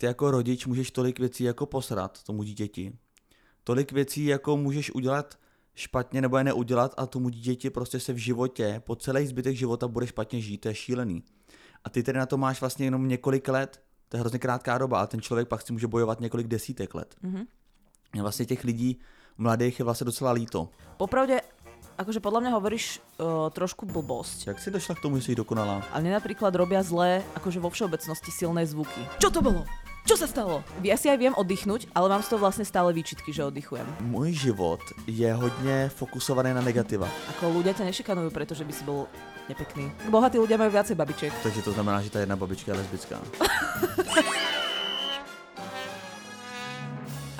Ty jako rodič můžeš tolik věcí jako posrat tomu dítěti. Tolik věcí jako můžeš udělat špatně nebo je neudělat a tomu dítěti prostě se v životě, po celý zbytek života bude špatně žít, to je šílený. A ty tedy na to máš vlastně jenom několik let, to je hrozně krátká doba a ten člověk pak si může bojovat několik desítek let. Mm-hmm. Vlastně těch lidí mladých je vlastně docela líto. Popravde, akože podľa mňa hovoríš uh, trošku blbosť. Jak si došla k tomu, že jsi dokonalá? Ale napríklad robia zlé, akože vo všeobecnosti silné zvuky. Čo to bolo? Čo sa stalo? Ja si aj viem oddychnúť, ale mám z toho vlastne stále výčitky, že oddychujem. Můj život je hodně fokusovaný na negativa. Ako ľudia ťa nešikanujú, pretože by si bol nepekný. Bohatí ľudia majú viacej babičiek. Takže to znamená, že ta jedna babička je lesbická.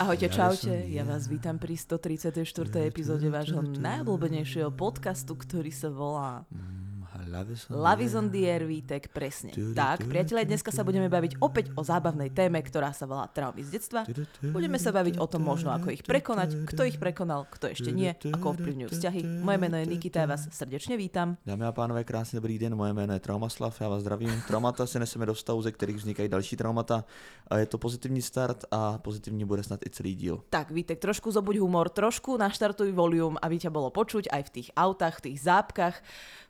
Ahojte, čaute. Ja vás vítam pri 134. epizóde vášho najobľúbenejšieho podcastu, ktorý sa volá Love is on the air, Vítek, presne. Tak, priatelia, dneska sa budeme baviť opäť o zábavnej téme, ktorá sa volá traumy z detstva. Budeme sa baviť o tom možno, ako ich prekonať, kto ich prekonal, kto ešte nie, ako ovplyvňujú vzťahy. Moje meno je Nikita, ja vás srdečne vítam. Dámy a pánové, krásný dobrý den, moje jméno je Traumaslav, já vás zdravím. Traumata se neseme do stavu, ze kterých vznikají další traumata. A je to pozitivní start a pozitivní bude snad i celý díl. Tak, Vítek, trošku zobuď humor, trošku naštartuj volium, aby ťa bolo počuť aj v tých autách, v tých zápkach,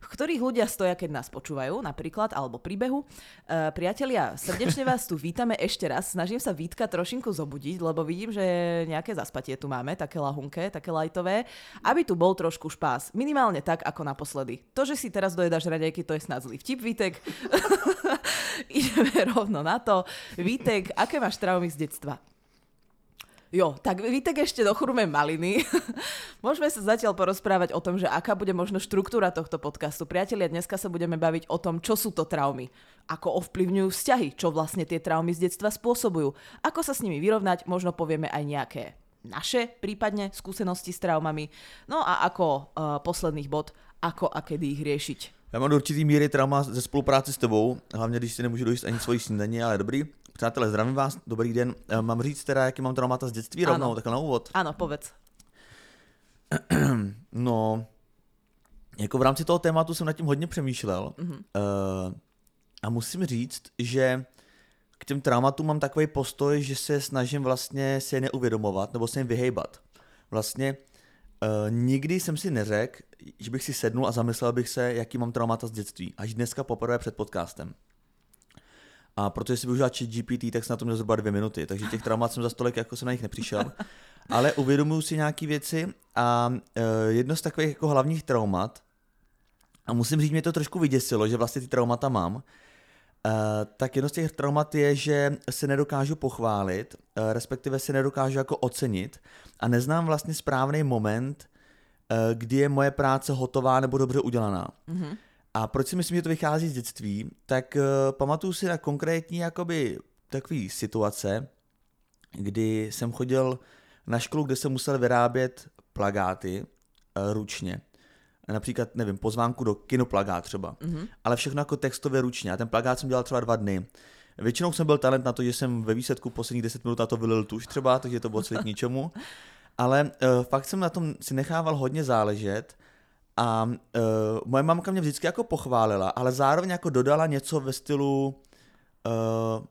v ktorých ľudia stoja, keď nás počúvajú, napríklad, alebo príbehu. E, priatelia, srdečne vás tu vítame ešte raz. Snažím sa Vítka trošinku zobudiť, lebo vidím, že nejaké zaspatie tu máme, také lahunké, také lajtové, aby tu bol trošku špás. Minimálne tak, ako naposledy. To, že si teraz dojedáš raňajky, to je snad zlý vtip, Vítek. Ideme rovno na to. Vítek, aké máš traumy z detstva? Jo, tak Vítek ešte dochrume maliny. Môžeme sa zatiaľ porozprávať o tom, že aká bude možno štruktúra tohto podcastu. Priatelia, dneska sa budeme baviť o tom, čo sú to traumy, ako ovplyvňujú vzťahy, čo vlastne tie traumy z detstva spôsobujú, ako sa s nimi vyrovnať, možno povieme aj nejaké naše prípadne skúsenosti s traumami, no a ako uh, posledných bod, ako a kedy ich riešiť. Já mám do určitý míry trauma ze spolupráce s tebou, hlavně když si nemůžu dojít ani svojí snídaní, ale dobrý. Přátelé, zdravím vás, dobrý den. Eh, Mám říct teda, jaký mám traumata z dětství Ano. rovnou, takhle na úvod. Áno, povedz. No, jako v rámci toho tématu jsem nad tím hodně přemýšlel Mhm. uh, a musím říct, že k těm traumatům mám takový postoj, že se snažím vlastně si je neuvědomovat nebo se jim vyhejbat. Vlastně uh, nikdy jsem si neřekl, že bych si sednul a zamyslel bych se, jaký mám traumata z dětství. Až dneska poprvé před podcastem. A protože si využil chat GPT, tak jsem na to měl zhruba dvě minuty, takže těch traumat jsem za stolik jako jsem na nich nepřišel. Ale uvědomuji si nějaké věci a uh, jedno z takových jako hlavních traumat, a musím říct, mě to trošku vyděsilo, že vlastně ty traumata mám, tak jedno z těch traumat je, že se nedokážu pochválit, uh, respektive se nedokážu jako ocenit a neznám vlastně správný moment, uh, kdy je moje práce hotová nebo dobře udělaná. Mhm. A proč si myslím, že to vychází z dětství? Tak uh, pamatuju si na konkrétní jakoby takový situace, kdy jsem chodil na školu, kde jsem musel vyrábět plagáty uh, ručně. Například, nevím, pozvánku do kinoplagát třeba. Mhm. Ale všechno jako textově ručně. A ten plagát jsem dělal třeba dva dny. Většinou jsem byl talent na to, že jsem ve výsledku posledních 10 minut na to vylil tuž třeba, takže to bylo celý k ničemu. Ale uh, fakt jsem na tom si nechával hodně záležet a uh, moje mamka mě vždycky jako pochválila, ale zároveň jako dodala něco ve stylu uh,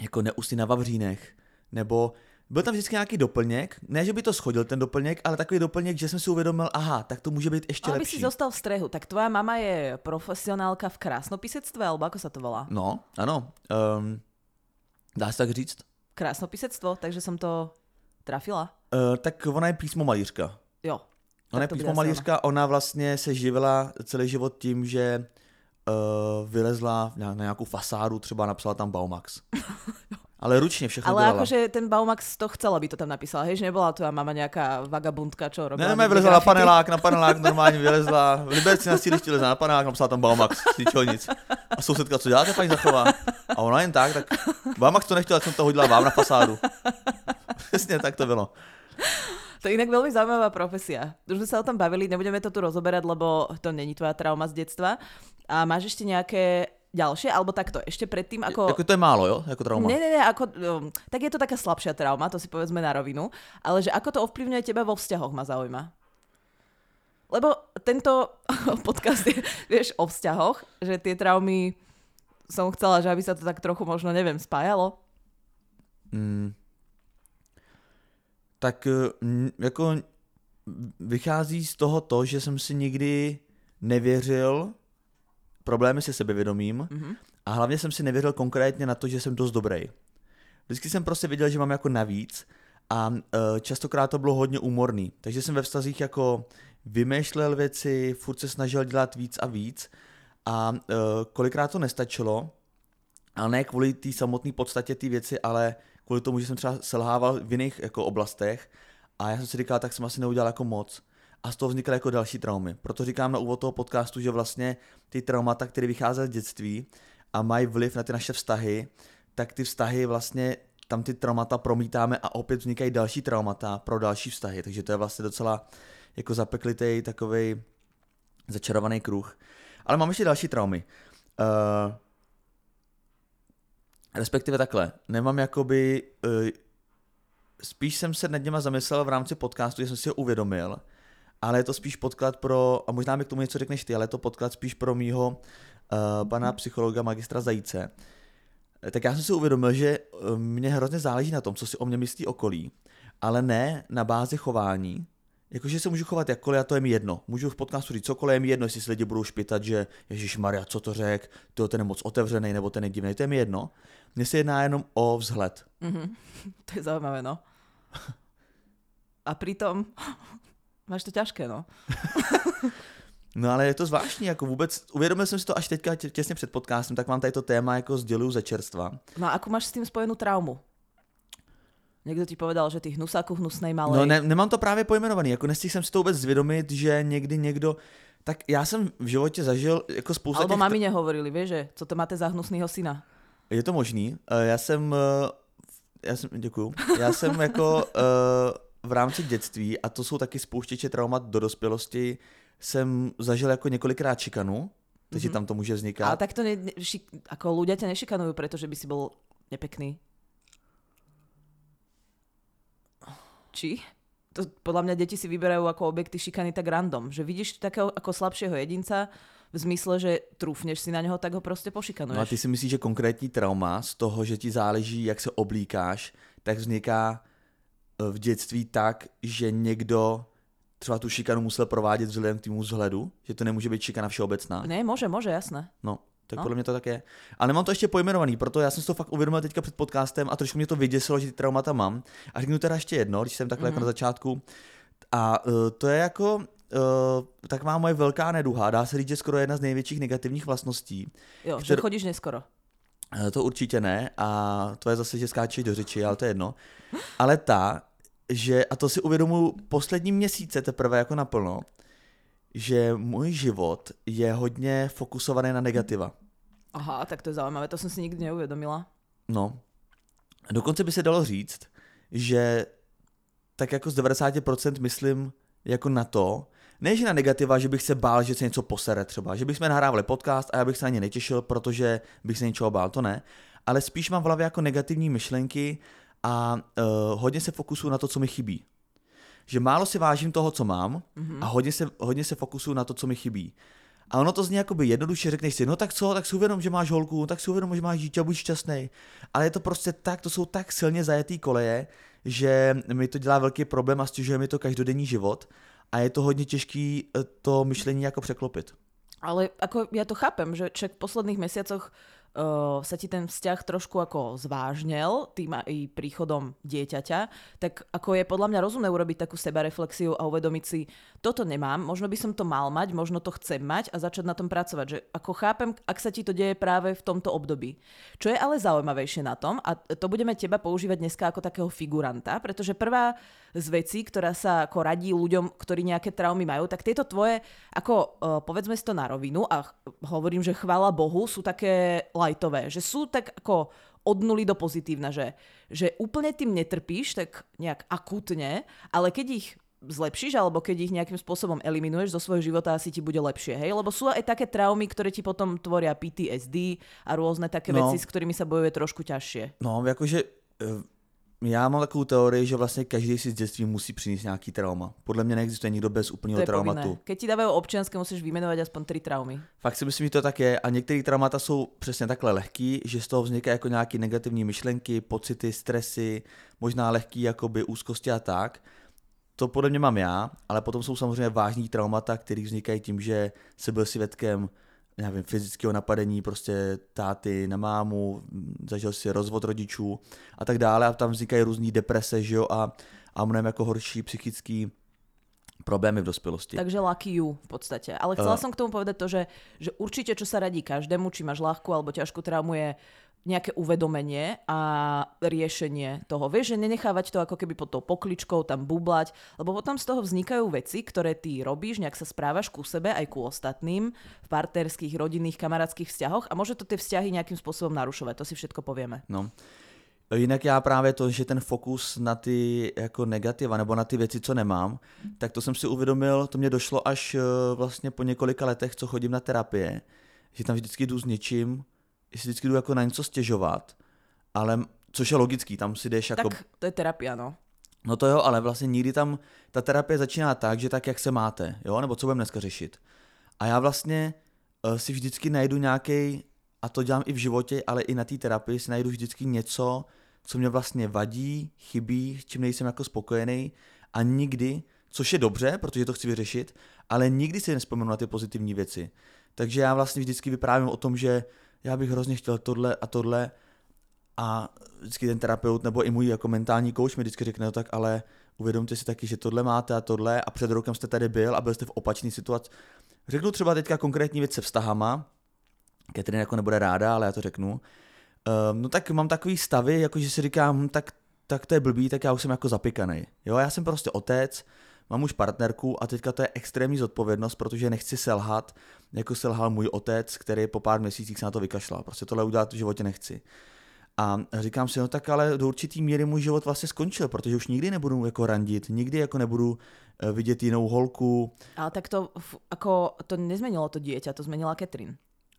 jako neusí na vavřínech, nebo byl tam vždycky nějaký doplněk, ne, že by to schodil ten doplněk, ale takový doplněk, že jsem si uvědomil, aha, tak to může být ještě Aby lepší. si zostal v strehu, tak tvoja mama je profesionálka v krásnopisectve, alebo ako sa to volá? No, ano, um, dá se tak říct. Krásnopisectvo, takže som to trafila. Uh, tak ona je písmo malířka. Jo. Ona je Tak to bude písmo asi malířka, ona vlastně se živila celý život tím, že uh, vylezla na na nějakou fasádu, třeba napsala tam Baumax. Ale ručně všechno Ale dělala. akože ten Baumax to chcela, by to tam napísala, hej, že nebola tvoja mama nejaká vagabundka, čo robila. Ne, ne, vylezla na panelák, na panelák normálně vylezla. V Liberci na sídlišti lezla na panelák, napsala tam Baumax, z ničeho nic. A sousedka, co děláte, paní Zachová? A ona jen tak, tak Baumax to nechtěla, jsem to hodila vám na fasádu. Přesně tak to bylo. To je inak veľmi zaujímavá profesia. Už sme sa o tom bavili, nebudeme to tu rozoberať, lebo to není tvoja trauma z detstva. A máš ešte nejaké ďalšie, alebo takto, ešte predtým, ako... Jako to je málo, jo? Jako trauma. Ne, ne, ne, ako, um, tak je to taká slabšia trauma, to si povedzme na rovinu, ale že ako to ovplyvňuje teba vo vzťahoch ma zaujíma. Lebo tento podcast je, vieš, o vzťahoch, že tie traumy som chcela, že aby sa to tak trochu možno, neviem, spájalo. Mm, tak mm, jako vychází z toho to, že jsem si nikdy nevěřil problémy se sebevědomím mm-hmm. a hlavně jsem si nevěřil konkrétně na to, že jsem dost dobrý. Vždycky jsem prostě viděl, že mám jako navíc a uh, častokrát to bylo hodně úmorný. Takže jsem ve vztazích jako vymýšlel věci, furt se snažil dělat víc a víc a uh, kolikrát to nestačilo, ale ne kvůli té samotné podstatě té věci, ale kvůli tomu, že jsem třeba selhával v jiných jako oblastech a já jsem si říkal, tak jsem asi neudělal jako moc. A z toho vznikaly jako další traumy. Proto říkám na úvod toho podcastu, že vlastně ty traumata, které vychází z dětství a mají vliv na ty naše vztahy, tak ty vztahy vlastně tam ty traumata promítáme a opět vznikají další traumata pro další vztahy. Takže to je vlastně docela jako zapeklitý takový začarovaný kruh. Ale mám ještě další traumy. Uh, respektive takhle, nemám jakoby, uh, spíš jsem se nad něma zamyslel v rámci podcastu, že jsem si ho uvědomil, ale je to spíš podklad pro, a možná mi k tomu něco řekneš ty, ale je to podklad spíš pro mýho uh, pana psychologa magistra Zajíce. Tak já jsem si uvědomil, že mě hrozně záleží na tom, co si o mě myslí okolí, ale ne na bázi chování, Jakože se můžu chovat jakkoliv a to je mi jedno. Můžu v podcastu říct cokoliv, je mi jedno, jestli si lidi budou špitat, že Ježíš Maria, co to řek, to ten je moc otevřený nebo ten je divný, to je mi jedno. Mně se jedná jenom o vzhled. Mm-hmm. To je zaujímavé, no. A přitom máš to těžké, no. no ale je to zvláštní, jako vůbec, uvědomil jsem si to až teďka těsně před podcastem, tak vám tady to téma jako sděluju ze čerstva. No a ako máš s tím spojenou traumu? Někdo ti povedal, že ty hnusáku hnusnej malej. No ne, nemám to právě pojmenovaný, jako nestihl jsem si to vůbec zvědomit, že někdy někdo, tak já jsem v životě zažil jako spousta Alebo těch... mami nehovorili, víš, že co to máte za hnusného syna? Je to možný. Eh, já jsem, eh, já jsem, děkuju, já jsem jako eh, v rámci dětství, a to jsou taky spouštěče traumat do dospělosti, jsem zažil jako několikrát šikanu, takže mm-hmm. tam to může vznikat. Ale tak to ne, ne, šik, ako ľudia ťa nešikanujú, pretože by si bol nepekný. Či? To, podľa mňa deti si vyberajú ako objekty šikany tak random, že vidíš takého ako slabšieho jedinca v zmysle, že trúfneš si na něho, tak ho prostě pošikanuješ. No a ty si myslíš, že konkrétní trauma z toho, že ti záleží, jak se oblíkáš, tak vzniká v dětství tak, že někdo třeba tu šikanu musel provádět vzhledem k týmu vzhledu, že to nemůže být šikana všeobecná. Ne, může, může, jasné. No, tak no. podle mě to tak je. Ale nemám to ještě pojmenovaný, proto já jsem si to fakt uvědomil teďka před podcastem a trošku mě to vyděsilo, že ty traumata mám. A řeknu teda ještě jedno, když jsem takhle mm-hmm. jako na začátku. A uh, to je jako, uh, tak má moje velká neduha, dá se říct, že skoro jedna z největších negativních vlastností. Jo, kter... že chodíš neskoro. Uh, to určitě ne a to je zase, že skáčeš do řeči, ale to je jedno. Ale ta, že, a to si uvědomuji poslední měsíce teprve jako naplno, že můj život je hodně fokusovaný na negativa. Aha, tak to je zaujímavé, to jsem si nikdy neuvědomila. No, dokonce by se dalo říct, že tak jako z 90% myslím jako na to, ne, že na negativa, že bych se bál, že se něco posere třeba, že bychom nahrávali podcast a já bych se ani netěšil, protože bych se něčeho bál, to ne, ale spíš mám v hlavě jako negativní myšlenky a uh, hodně se fokusuju na to, co mi chybí že málo si vážím toho, co mám mm-hmm. a hodně se, hodně se fokusuju na to, co mi chybí. A ono to zní jakoby jednoduše, řekneš si, no tak co, tak si uvědom, že máš holku, tak si uvědom, že máš dítě a buď šťastný. Ale je to prostě tak, to jsou tak silně zajetý koleje, že mi to dělá velký problém a stěžuje mi to každodenní život a je to hodně těžký eh, to myšlení jako překlopit. Ale ako ja to chápem, že však v posledných mesiacoch uh, sa ti ten vzťah trošku ako zvážnel tým aj príchodom dieťaťa, tak ako je podľa mňa rozumné urobiť takú sebareflexiu a uvedomiť si, toto nemám, možno by som to mal mať, možno to chcem mať a začať na tom pracovať. Že ako chápem, ak sa ti to deje práve v tomto období. Čo je ale zaujímavejšie na tom, a to budeme teba používať dneska ako takého figuranta, pretože prvá z vecí, ktorá sa ako radí ľuďom, ktorí nejaké traumy majú, tak tieto tvoje, ako uh, povedzme si to na rovinu a hovorím, že chvála Bohu, sú také lightové, že sú tak ako od nuly do pozitívna, že, že úplne tým netrpíš tak nejak akútne, ale keď ich zlepšíš alebo keď ich nejakým spôsobom eliminuješ zo svojho života, asi ti bude lepšie, hej? Lebo sú aj také traumy, ktoré ti potom tvoria PTSD a rôzne také no, veci, s ktorými sa bojuje trošku ťažšie. No, akože já mám takovou teorii, že vlastně každý si z dětství musí přinést nějaký trauma. Podle mě neexistuje nikdo bez úplného traumatu. povinné. Keď ti dávajú občianske, musíš vymenovať aspoň tri traumy. Fakt si myslím, že to tak je a některé traumata jsou přesně takhle lehký, že z toho vznikají jako nějaké negativní myšlenky, pocity, stresy, možná lehký jakoby úzkosti a tak. To podle mě mám já, ale potom jsou samozřejmě vážní traumata, které vznikají tím, že se byl svědkem nevím, fyzického napadení prostě táty na mámu, zažil si rozvod rodičů a tak dále a tam vznikají různé deprese, že jo, a, a mnohem jako horší psychický problémy v dospělosti. Takže lucky you v podstate. Ale chcela som k tomu povedať to, že, že určite čo sa radí každému, či máš ľahkú alebo ťažkú traumu, je nejaké uvedomenie a riešenie toho. Vieš, že nenechávať to ako keby pod tou pokličkou tam bublať, lebo potom z toho vznikajú veci, ktoré ty robíš, nejak sa správaš ku sebe aj ku ostatným v partnerských, rodinných, kamarátskych vzťahoch a môže to tie vzťahy nejakým spôsobom narušovať. To si všetko povieme. No. Jinak já právě to, že ten fokus na ty jako negativa nebo na ty věci, co nemám, tak to jsem si uvědomil, to mě došlo až eh, vlastně po několika letech, co chodím na terapie, že tam vždycky jdu s něčím, si vždycky jdu jako na něco stěžovat, ale což je logický, tam si jdeš jako... Tak to je terapia, no. No to jo, ale vlastně nikdy tam ta terapie začíná tak, že tak, jak se máte, jo, nebo co budeme dneska řešit. A já vlastně uh, si vždycky najdu nějaký, a to dělám i v životě, ale i na té terapii si najdu vždycky něco, co mě vlastně vadí, chybí, čím nejsem jako spokojený a nikdy, což je dobře, protože to chci vyřešit, ale nikdy si nespomenu na ty pozitivní věci. Takže já vlastně vždycky vyprávím o tom, že já bych hrozně chtěl tohle a tohle a vždycky ten terapeut nebo i můj jako mentální coach mi vždycky řekne, no tak ale uvědomte si taky, že tohle máte a tohle a před rokem jste tady byl a byl jste v opačné situaci. Řeknu třeba teďka konkrétní věc se vztahama, Catherine jako nebude ráda, ale já to řeknu. Um, no tak mám takový stavy, jako že si říkám, hm, tak, tak to je blbý, tak já už jsem jako zapikaný. Jo, já jsem prostě otec, mám už partnerku a teďka to je extrémní zodpovědnost, protože nechci selhat, jako selhal můj otec, který po pár měsících se na to vykašlal. Prostě tohle udělat v životě nechci. A říkám si, no tak ale do určitý míry můj život vlastně skončil, protože už nikdy nebudu jako randit, nikdy jako nebudu eh, vidět jinou holku. Ale tak to, ako, to nezmenilo to dieťa, to zmenila Katrin.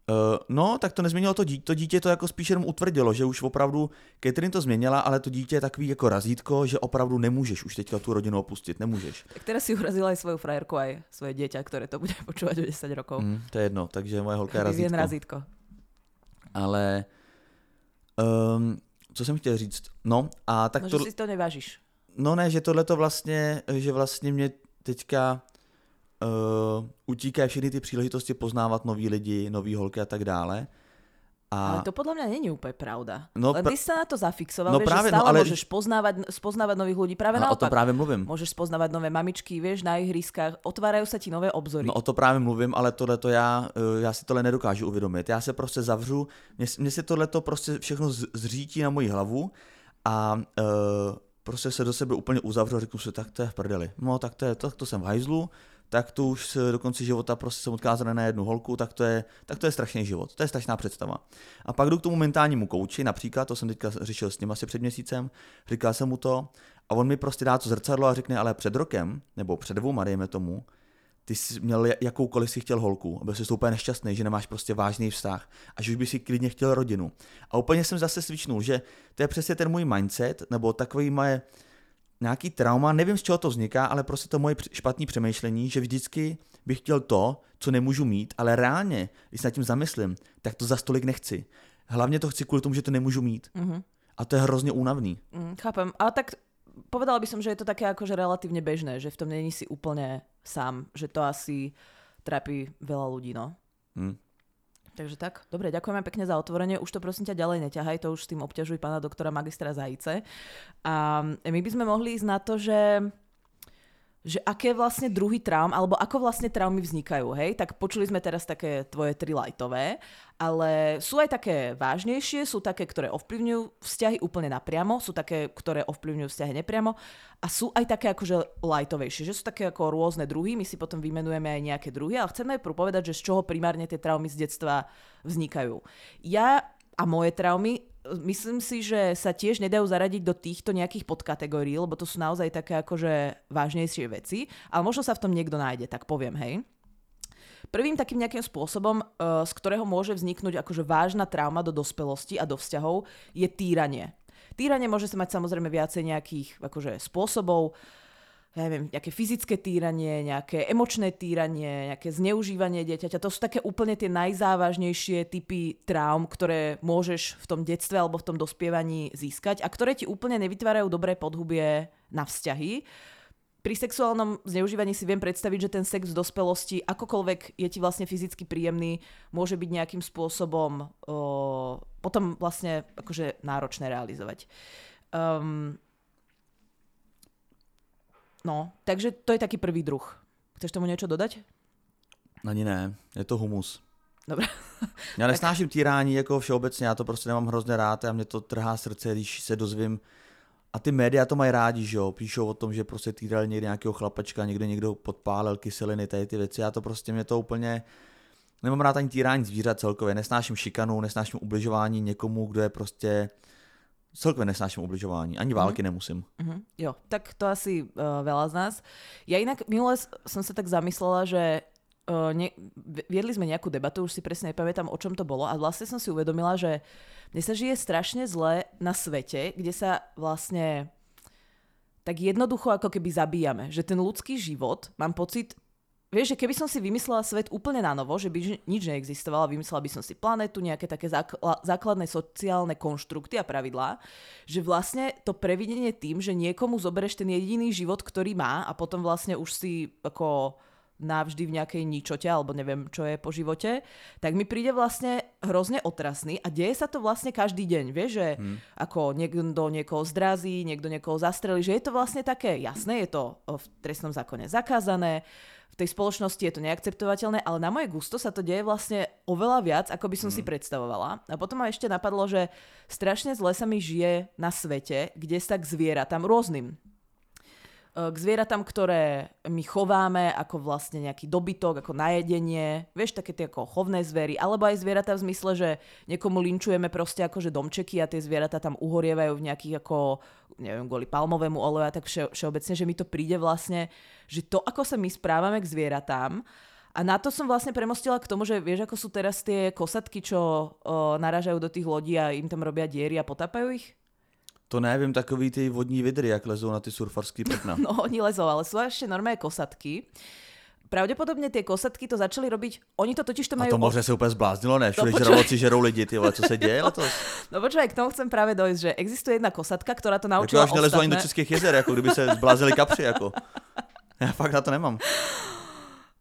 Uh, no, tak to nezměnilo to dítě, to dítě to jako spíš jenom utvrdilo, že už opravdu Catherine to změnila, ale to dítě je takový jako razítko, že opravdu nemůžeš už teďka tu rodinu opustit, nemůžeš. Tak teraz si urazila aj svoju frajerku, aj svoje dieťa, ktoré to bude počúvať o 10 rokov. Mm, to je jedno, takže moje holka je razítko. razítko. Ale um, co jsem chtěl říct? No a tak No, to, že si to nevážiš. no ne, že tohle to vlastně, že vlastně mě teďka uh, utíkají všechny ty příležitosti poznávat nový lidi, nový holky a tak dále. A Ale to podľa mňa není úplne pravda. No Len pr- ty sa na to zafixoval, No vieš, práve, že no stále ale- môžeš poznávať, spoznávať nových ľudí. Práve a o tom naopak. právě mluvím. Môžeš spoznávať nové mamičky, vieš, na ihriskách, otvárajú sa ti nové obzory. No o to právě mluvím, ale tohle to já, eh, já si tohle nedokážu uvědomit. Já se prostě zavřu, mě, mě se tohle to prostě všechno zřítí na moji hlavu a uh, prostě se do sebe úplně uzavřu a řeknu si, tak to je v prdeli. No tak to, je, tak to jsem v hajzlu, tak to už do konce života prostě jsem odkázaný na jednu holku, tak to je, tak to je strašný život, to je strašná představa. A pak jdu k tomu mentálnímu kouči, například, to jsem teďka řešil s ním asi před měsícem, říkal jsem mu to a on mi prostě dá to zrcadlo a řekne, ale před rokem, nebo před dvouma, dejme tomu, ty jsi měl jakoukoliv si chtěl holku, byl jsi úplně nešťastný, že nemáš prostě vážný vztah a že už by si klidně chtěl rodinu. A úplně jsem zase svičnul, že to je přesně ten můj mindset, nebo takový moje nějaký trauma, nevím z čeho to vzniká, ale prostě to moje špatné přemýšlení, že vždycky bych chtěl to, co nemůžu mít, ale reálně, když se nad tím zamyslím, tak to za stolik nechci. Hlavně to chci kvůli tomu, že to nemůžu mít. Mhm. A to je hrozně únavný. Mm, chápem. Ale tak povedala by som, že je to také akože relatívne bežné, že v tom není si úplne sám, že to asi trápi veľa ľudí, no. Hm. Takže tak, dobre, ďakujeme pekne za otvorenie. Už to prosím ťa ďalej neťahaj, to už s tým obťažuj pána doktora magistra Zajice. A my by sme mohli ísť na to, že že aké vlastne druhy traum, alebo ako vlastne traumy vznikajú, hej? Tak počuli sme teraz také tvoje tri lajtové, ale sú aj také vážnejšie, sú také, ktoré ovplyvňujú vzťahy úplne napriamo, sú také, ktoré ovplyvňujú vzťahy nepriamo a sú aj také akože lajtovejšie, že sú také ako rôzne druhy, my si potom vymenujeme aj nejaké druhy, ale chcem najprv povedať, že z čoho primárne tie traumy z detstva vznikajú. Ja a moje traumy, myslím si, že sa tiež nedajú zaradiť do týchto nejakých podkategórií, lebo to sú naozaj také akože vážnejšie veci, ale možno sa v tom niekto nájde, tak poviem, hej. Prvým takým nejakým spôsobom, uh, z ktorého môže vzniknúť akože vážna trauma do dospelosti a do vzťahov, je týranie. Týranie môže sa mať samozrejme viacej nejakých akože, spôsobov, ja neviem, nejaké fyzické týranie, nejaké emočné týranie, nejaké zneužívanie dieťaťa. To sú také úplne tie najzávažnejšie typy traum, ktoré môžeš v tom detstve alebo v tom dospievaní získať a ktoré ti úplne nevytvárajú dobré podhubie na vzťahy. Pri sexuálnom zneužívaní si viem predstaviť, že ten sex v dospelosti, akokoľvek je ti vlastne fyzicky príjemný, môže byť nejakým spôsobom o, potom vlastne akože náročné realizovať. Um, No, takže to je taký prvý druh. Chceš tomu niečo dodať? Ani ne, je to humus. Dobre. Já nesnáším týrání jako všeobecně, já to prostě nemám hrozně rád a mě to trhá srdce, když se dozvím. A ty média to mají rádi, že jo, píšou o tom, že prostě týrali někde nějakého chlapečka, někde někdo podpálil kyseliny, tady ty věci. Já to prostě, mě to úplně, nemám rád ani týrání zvířat celkově, nesnáším šikanu, nesnáším ubližování někomu, kdo je prostě celkově nesnáším ubližování. Ani války mm. nemusím. Mm-hmm. Jo, tak to asi uh, veľa z nás. Ja inak minule som sa tak zamyslela, že uh, ne, viedli sme nejakú debatu, už si presne nepamätám, o čom to bolo a vlastne som si uvedomila, že mne sa žije strašne zle na svete, kde sa vlastne tak jednoducho ako keby zabíjame. Že ten ľudský život, mám pocit, Vieš, že keby som si vymyslela svet úplne na novo, že by nič neexistovalo, vymyslela by som si planetu, nejaké také základné sociálne konštrukty a pravidlá, že vlastne to previdenie tým, že niekomu zobereš ten jediný život, ktorý má a potom vlastne už si ako navždy v nejakej ničote, alebo neviem, čo je po živote, tak mi príde vlastne hrozne otrasný a deje sa to vlastne každý deň, vieš, že hmm. ako niekto niekoho zdrazí, niekto niekoho zastrelí, že je to vlastne také, jasné, je to v trestnom zákone zakázané, v tej spoločnosti je to neakceptovateľné, ale na moje gusto sa to deje vlastne oveľa viac, ako by som mm. si predstavovala. A potom ma ešte napadlo, že strašne zle sa mi žije na svete, kde sa k zvieratám rôznym k zvieratám, ktoré my chováme ako vlastne nejaký dobytok, ako najedenie, vieš, také tie ako chovné zvery, alebo aj zvieratá v zmysle, že niekomu linčujeme proste akože domčeky a tie zvieratá tam uhorievajú v nejakých ako, neviem, kvôli palmovému oleju a tak vše, všeobecne, že mi to príde vlastne, že to, ako sa my správame k zvieratám, a na to som vlastne premostila k tomu, že vieš, ako sú teraz tie kosatky, čo o, narážajú do tých lodí a im tam robia diery a potápajú ich? To nevím, takový ty vodní vidry, jak lezou na ty surfarský pekna. No, oni lezou, ale sú ešte normálne kosatky. Pravděpodobně ty kosatky to začali robiť, oni to totiž to majú... A to možná se úplně zbláznilo, ne? Všude no, žraloci žerou lidi, ty vole, co se děje letos? No počkaj, k tomu chcem práve dojsť, že existuje jedna kosatka, ktorá to naučila jako až nelezu ani do českých jezer, jako kdyby se zblázili kapři, jako. Já fakt na to nemám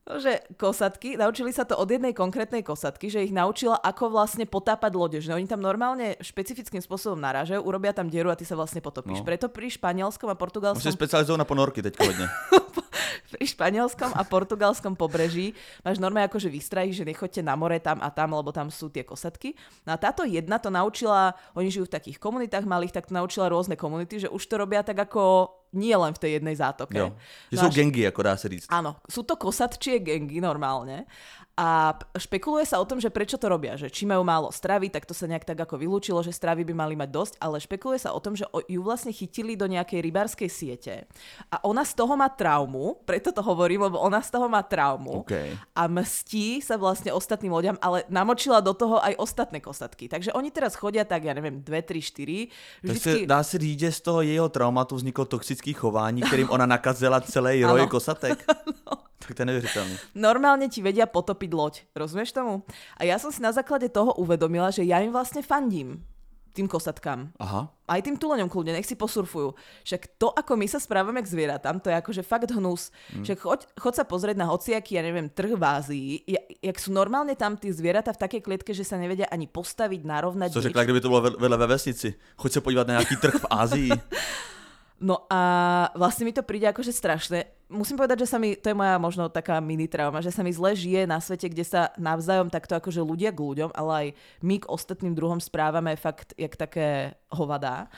že kosatky, naučili sa to od jednej konkrétnej kosatky, že ich naučila, ako vlastne potápať lode. Že oni tam normálne špecifickým spôsobom narážajú, urobia tam dieru a ty sa vlastne potopíš. No. Preto pri španielskom a portugalskom... Musíš specializujú na ponorky teď hodne. pri španielskom a portugalskom pobreží máš normálne ako, že vystrají, že nechoďte na more tam a tam, lebo tam sú tie kosatky. No a táto jedna to naučila, oni žijú v takých komunitách malých, tak to naučila rôzne komunity, že už to robia tak ako nie len v tej jednej zátoke. Jo. Že no sú gengy, ako dá sa říct. Áno, sú to kosatčie gengy normálne. A špekuluje sa o tom, že prečo to robia, že či majú málo stravy, tak to sa nejak tak ako vylúčilo, že stravy by mali mať dosť, ale špekuluje sa o tom, že ju vlastne chytili do nejakej rybárskej siete a ona z toho má traumu, preto to hovorím, lebo ona z toho má traumu okay. a mstí sa vlastne ostatným ľuďom, ale namočila do toho aj ostatné kostatky. Takže oni teraz chodia tak, ja neviem, 2, 3, 4. Vždycky... Dá se říct, že z toho jeho traumatu vzniklo toxický chování, kterým ona nakazila celý roj kosatek. no. Tak to je neuvěřitelné. Normálne ti vedia potopiť loď, rozumieš tomu? A ja som si na základe toho uvedomila, že ja im vlastne fandím tým kosatkám. Aha. Aj tým tuleňom kľudne, nech si posurfujú. Však to, ako my sa správame k zvieratám, to je akože fakt hnus. Mm. Však choď, choď sa pozrieť na hociaký, ja neviem, trh v Ázii. Ja, jak sú normálne tam tí zvieratá v takej klietke, že sa nevedia ani postaviť, narovnať. Co řekla, kdyby to bolo veľa ve vesnici. Choď sa podívať na nejaký trh v Ázii. No a vlastne mi to príde akože strašné. Musím povedať, že sa mi, to je moja možno taká mini trauma, že sa mi zle žije na svete, kde sa navzájom takto akože ľudia k ľuďom, ale aj my k ostatným druhom správame fakt jak také hovadá.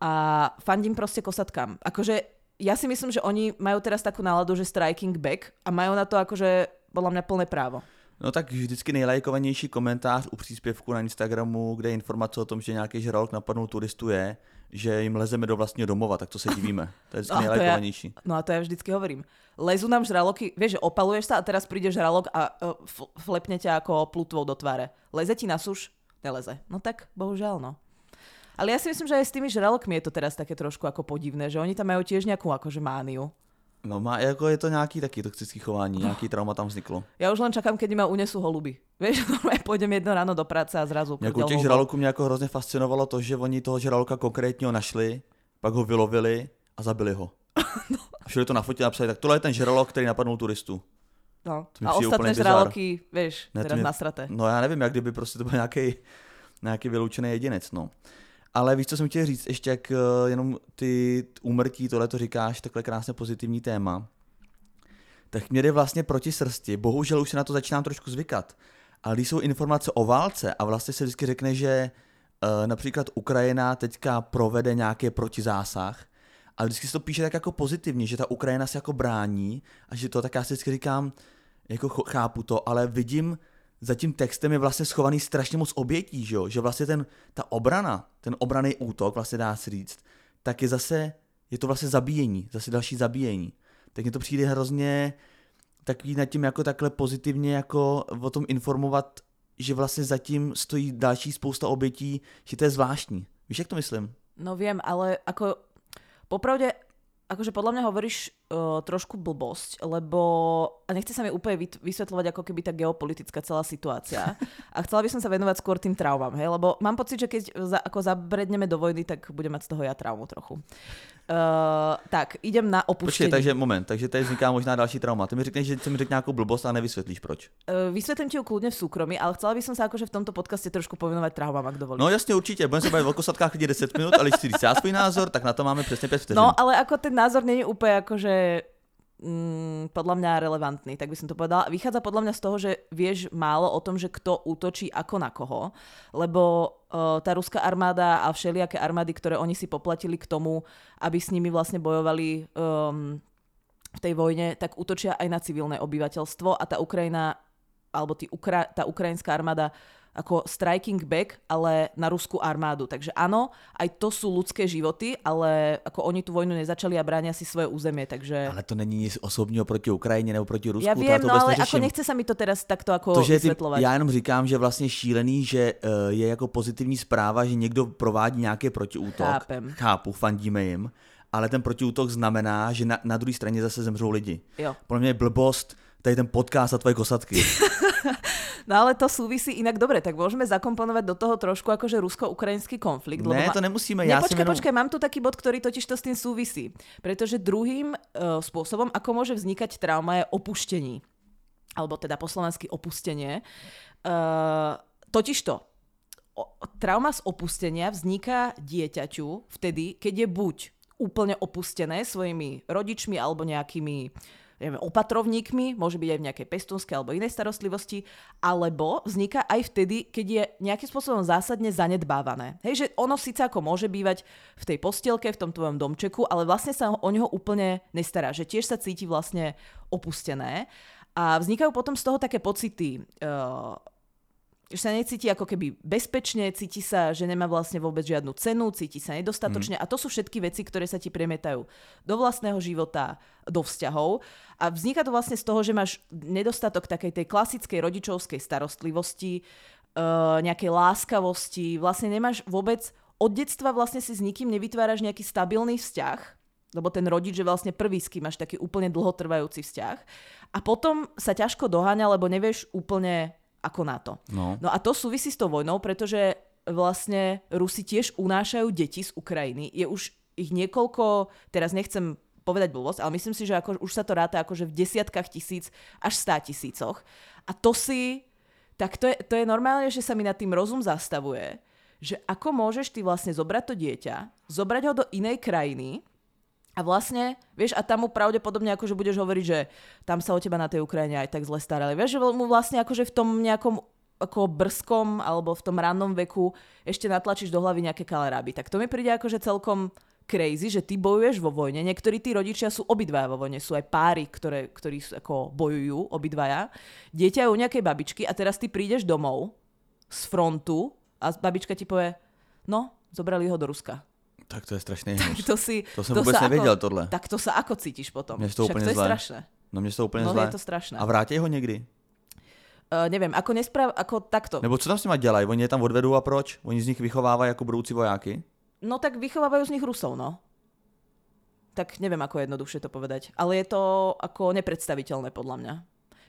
A fandím proste kosatkám. Akože ja si myslím, že oni majú teraz takú náladu, že striking back a majú na to akože podľa mňa plné právo. No tak vždycky nejlajkovanější komentář u příspěvku na Instagramu, kde je informace o tom, že nějaký žralok napadnul turistu je, že im lezeme do vlastního domova, tak to se divíme. To je vždycky no, nejlajkovanější. Ja, no a to ja vždycky hovorím. Lezu nám žraloky, vieš, že opaluješ sa a teraz príde žralok a uh, flepne ťa ako plutvou do tváre. Leze ti na suš? Neleze. No tak, bohužiaľ, no. Ale ja si myslím, že aj s tými žralokmi je to teraz také trošku ako podivné, že oni tam majú tiež nejakú akože mániu. No má, jako je to nějaký taký toxický chování, nějaký trauma tam vzniklo. Ja už len čakám, keď ma unesú holuby. Vieš, normálne pôjdem jedno ráno do práce a zrazu Jako těch žraloků mě jako hrozně fascinovalo to, že oni toho žraloka konkrétního našli, pak ho vylovili a zabili ho. A všude to nafotili a napsali, tak tohle je ten žralok, který napadnul turistu. No. A ostatné žraloky, vieš, Ne, teraz mě- nasraté. No já nevím, jak kdyby prostě to byl nějaký, nějaký vyloučený jedinec, no. Ale víš, co jsem chtěl říct, ještě jak eh, jenom ty úmrtí, tohle to říkáš, takhle krásně pozitivní téma, tak mě jde vlastně proti srsti. Bohužel už se na to začínám trošku zvykat. Ale když jsou informace o válce a vlastně se vždycky řekne, že uh, například Ukrajina teďka provede nějaký protizásah, a vždycky se to píše tak jako pozitivně, že ta Ukrajina se jako brání a že to tak já si vždycky říkám, jako chápu to, ale vidím, za tím textem je vlastně schovaný strašně moc obětí, že, jo? že vlastně ten, ta obrana, ten obraný útok, vlastně dá se říct, tak je zase, je to vlastně zabíjení, zase další zabíjení. Tak mně to přijde hrozně takový nad tím jako takhle pozitivně jako o tom informovat, že vlastně zatím stojí další spousta obětí, že to je zvláštní. Víš, jak to myslím? No viem, ale ako popravde, akože podľa mňa hovoríš uh, trošku blbosť, lebo a nechce sa mi úplne vysvetľovať ako keby tá geopolitická celá situácia. A chcela by som sa venovať skôr tým traumám, hej, lebo mám pocit, že keď za, ako zabredneme do vojny, tak budem mať z toho ja traumu trochu. Uh, tak, idem na Počkej, opuštenie. takže moment, takže tady vzniká možná další trauma. Ty mi řekneš, že mi řekl nějakou blbost a nevysvětlíš proč. Uh, vysvetlím ti ju kľudne v súkromí, ale chcela by som sa akože v tomto podcaste trošku povenovať traumám, ak dovolíš. No jasně, určitě, budeme se bavit o kosatkách lidi 10 minut, ale když si říct já svůj názor, tak na to máme přesně 5 vteřin. No, ale ako ten názor není úplne akože mm, podľa mňa relevantný, tak by som to povedala. Vychádza podľa mňa z toho, že vieš málo o tom, že kto útočí ako na koho, lebo uh, tá ruská armáda a všelijaké armády, ktoré oni si poplatili k tomu, aby s nimi vlastne bojovali um, v tej vojne, tak útočia aj na civilné obyvateľstvo a tá Ukrajina, alebo tí Ukra- tá ukrajinská armáda ako striking back, ale na ruskú armádu. Takže áno, aj to sú ľudské životy, ale ako oni tú vojnu nezačali a bránia si svoje územie, takže... Ale to není nic osobního proti Ukrajině nebo proti Rusku, já to no ale neřeším. ako nechce sa mi to teraz takto ako to, že ty, já jenom říkám, že vlastně šílený, že uh, je jako pozitivní zpráva, že někdo provádí nějaký protiútok. Chápem. Chápu, fandíme jim. Ale ten protiútok znamená, že na, na druhé straně zase zemřou lidi. Jo. Podle mě je blbost tady ten podcast a tvoje kosatky. No ale to súvisí inak dobre, tak môžeme zakomponovať do toho trošku akože rusko-ukrajinský konflikt. ne, ma- to nemusíme. Ne, Já počkaj, jenom... počkaj, mám tu taký bod, ktorý totiž to s tým súvisí. Pretože druhým uh, spôsobom, ako môže vznikať trauma, je opuštení. Alebo teda po slovensky opustenie. Uh, totiž to, o, trauma z opustenia vzniká dieťaťu vtedy, keď je buď úplne opustené svojimi rodičmi alebo nejakými neviem, opatrovníkmi, môže byť aj v nejakej pestúnskej alebo inej starostlivosti, alebo vzniká aj vtedy, keď je nejakým spôsobom zásadne zanedbávané. Hej, že ono síce ako môže bývať v tej postielke, v tom tvojom domčeku, ale vlastne sa o neho úplne nestará, že tiež sa cíti vlastne opustené. A vznikajú potom z toho také pocity uh, že sa necíti ako keby bezpečne, cíti sa, že nemá vlastne vôbec žiadnu cenu, cíti sa nedostatočne a to sú všetky veci, ktoré sa ti premietajú do vlastného života, do vzťahov. A vzniká to vlastne z toho, že máš nedostatok takej tej klasickej rodičovskej starostlivosti, uh, nejakej láskavosti, vlastne nemáš vôbec od detstva vlastne si s nikým nevytváraš nejaký stabilný vzťah, lebo ten rodič je vlastne prvý, s kým máš taký úplne dlhotrvajúci vzťah. A potom sa ťažko doháňa, lebo nevieš úplne ako na to. No. No a to súvisí s tou vojnou, pretože vlastne Rusi tiež unášajú deti z Ukrajiny. Je už ich niekoľko, teraz nechcem povedať blbosť, ale myslím si, že ako, už sa to ráta akože v desiatkách tisíc až stá tisícoch. A to si, tak to je, to je normálne, že sa mi nad tým rozum zastavuje, že ako môžeš ty vlastne zobrať to dieťa, zobrať ho do inej krajiny a vlastne, vieš, a tam mu pravdepodobne akože budeš hovoriť, že tam sa o teba na tej Ukrajine aj tak zle starali. Vieš, že mu vlastne akože v tom nejakom ako brzkom alebo v tom rannom veku ešte natlačíš do hlavy nejaké kaleráby. Tak to mi príde akože celkom crazy, že ty bojuješ vo vojne. Niektorí tí rodičia sú obidvaja vo vojne. Sú aj páry, ktoré, ktorí sú, ako bojujú, obidvaja. Dieťa je u nejakej babičky a teraz ty prídeš domov z frontu a babička ti povie, no, zobrali ho do Ruska. Tak to je strašný Tak hnus. to si... To jsem vůbec sa nevěděl, ako, tohle. Tak to sa ako cítiš potom? Mně je to Však úplně to je zlé. strašné. No mě to úplně No zlé. je to strašné. A vrátí ho někdy? Uh, nevím, ako nesprav, ako takto. Nebo co tam s nimi dělají? Oni je tam odvedou a proč? Oni z nich vychovávají jako budoucí vojáky? No tak vychovávajú z nich Rusov, no. Tak neviem, ako jednoduchšie to povedať. Ale je to ako nepredstaviteľné podľa mňa.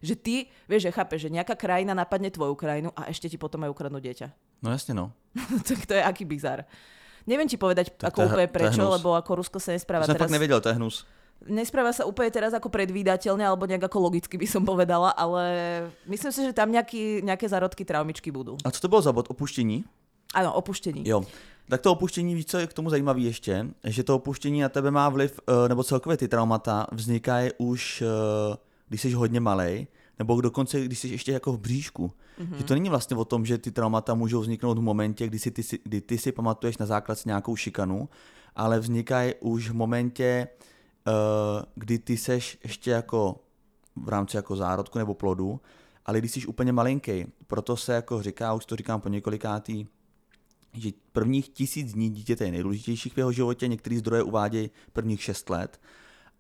Že ty, vieš, že chápeš, že nejaká krajina napadne tvoju krajinu a ešte ti potom aj ukradnú dieťa. No jasne, no. tak to je aký bizar. Neviem ti povedať Tak ako to je- úplne to prečo, lebo ako Rusko sa nespráva To teraz... fakt nevěděl, to je hnus. Nespráva sa úplne teraz ako predvídateľne, alebo nejak ako logicky by som povedala, ale myslím si, že tam nejaký, nejaké zárodky traumičky budú. A co to bylo za bod? Opuštění? Áno, opuštení. Jo. Tak to opuštění, víš, co je k tomu zajímavé ještě? Že to opuštění na tebe má vliv, eh, nebo celkově ty traumata vznikají už, eh, když jsi hodně malej, nebo dokonce, když jsi ještě jako v bříšku. Mm-hmm. Že to není vlastně o tom, že ty traumata můžou vzniknout v momentě, kdy, si ty, kdy ty si pamatuješ na základ nějakou šikanu, ale vznikají už v momentě, eh, kdy ty seš ještě jako v rámci jako zárodku nebo plodu, ale když jsi úplně malinký. Proto se jako říká, už to říkám po několikátý, že prvních tisíc dní dítěte je nejdůležitějších v jeho životě, některý zdroje uvádějí prvních šest let,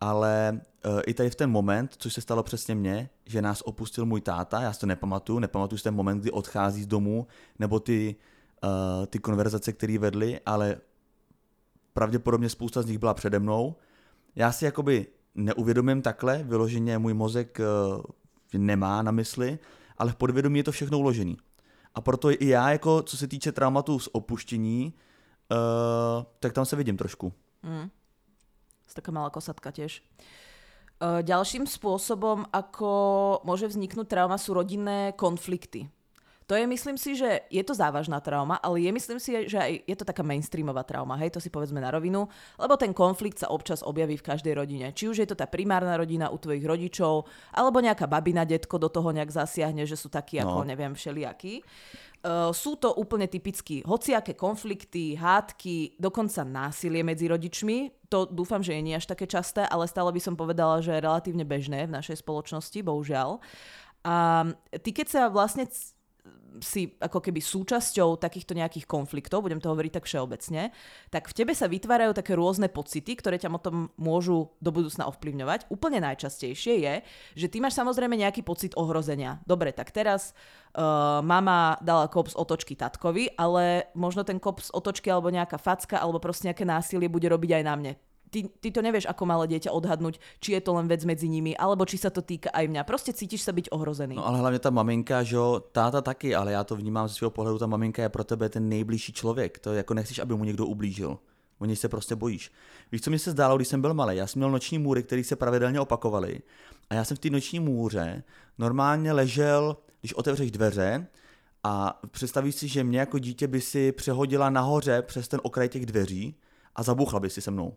ale uh, i tady v ten moment, což se stalo přesně mně, že nás opustil můj táta, já si to nepamatuju, nepamatuju si ten moment, kdy odchází z domu, nebo ty, uh, ty konverzace, které vedly, ale pravděpodobně spousta z nich byla přede mnou. Já si jakoby neuvědomím takhle, vyloženě můj mozek uh, nemá na mysli, ale v podvědomí je to všechno uložený. A proto i já, jako co se týče traumatu z opuštění, uh, tak tam se vidím trošku. Mm. Taká malá kosatka tiež. Ďalším spôsobom, ako môže vzniknúť trauma, sú rodinné konflikty. To je, myslím si, že je to závažná trauma, ale je, myslím si, že aj je to taká mainstreamová trauma, hej, to si povedzme na rovinu, lebo ten konflikt sa občas objaví v každej rodine. Či už je to tá primárna rodina u tvojich rodičov, alebo nejaká babina, detko do toho nejak zasiahne, že sú takí ako, No. neviem, všelijakí. Uh, sú to úplne typicky hociaké konflikty, hádky, dokonca násilie medzi rodičmi. To dúfam, že je nie až také časté, ale stále by som povedala, že je relatívne bežné v našej spoločnosti, bohužiaľ. A ty keď sa vlastne si ako keby súčasťou takýchto nejakých konfliktov, budem to hovoriť tak všeobecne, tak v tebe sa vytvárajú také rôzne pocity, ktoré ťa potom môžu do budúcna ovplyvňovať. Úplne najčastejšie je, že ty máš samozrejme nejaký pocit ohrozenia. Dobre, tak teraz uh, mama dala kop z otočky tatkovi, ale možno ten kop z otočky alebo nejaká facka alebo proste nejaké násilie bude robiť aj na mne. Ty, ty to nevieš ako malé dieťa odhadnúť, či je to len vec medzi nimi, alebo či sa to týka aj mňa. Proste cítiš sa byť ohrozený. No ale hlavně ta maminka, že jo, táta taky, ale já to vnímám ze svého pohledu, ta maminka je pro tebe ten nejbližší člověk. To jako nechceš, aby mu někdo ublížil. O něj se prostě bojíš. Víš, co mi se zdálo, když jsem byl malý? Já jsem měl noční můry, které se pravidelně opakovaly. A já jsem v té noční můře normálně ležel, když otevřeš dveře, a představíš si, že mě jako dítě by si přehodila nahoře přes ten okraj těch dveří a zabuchla by si se mnou.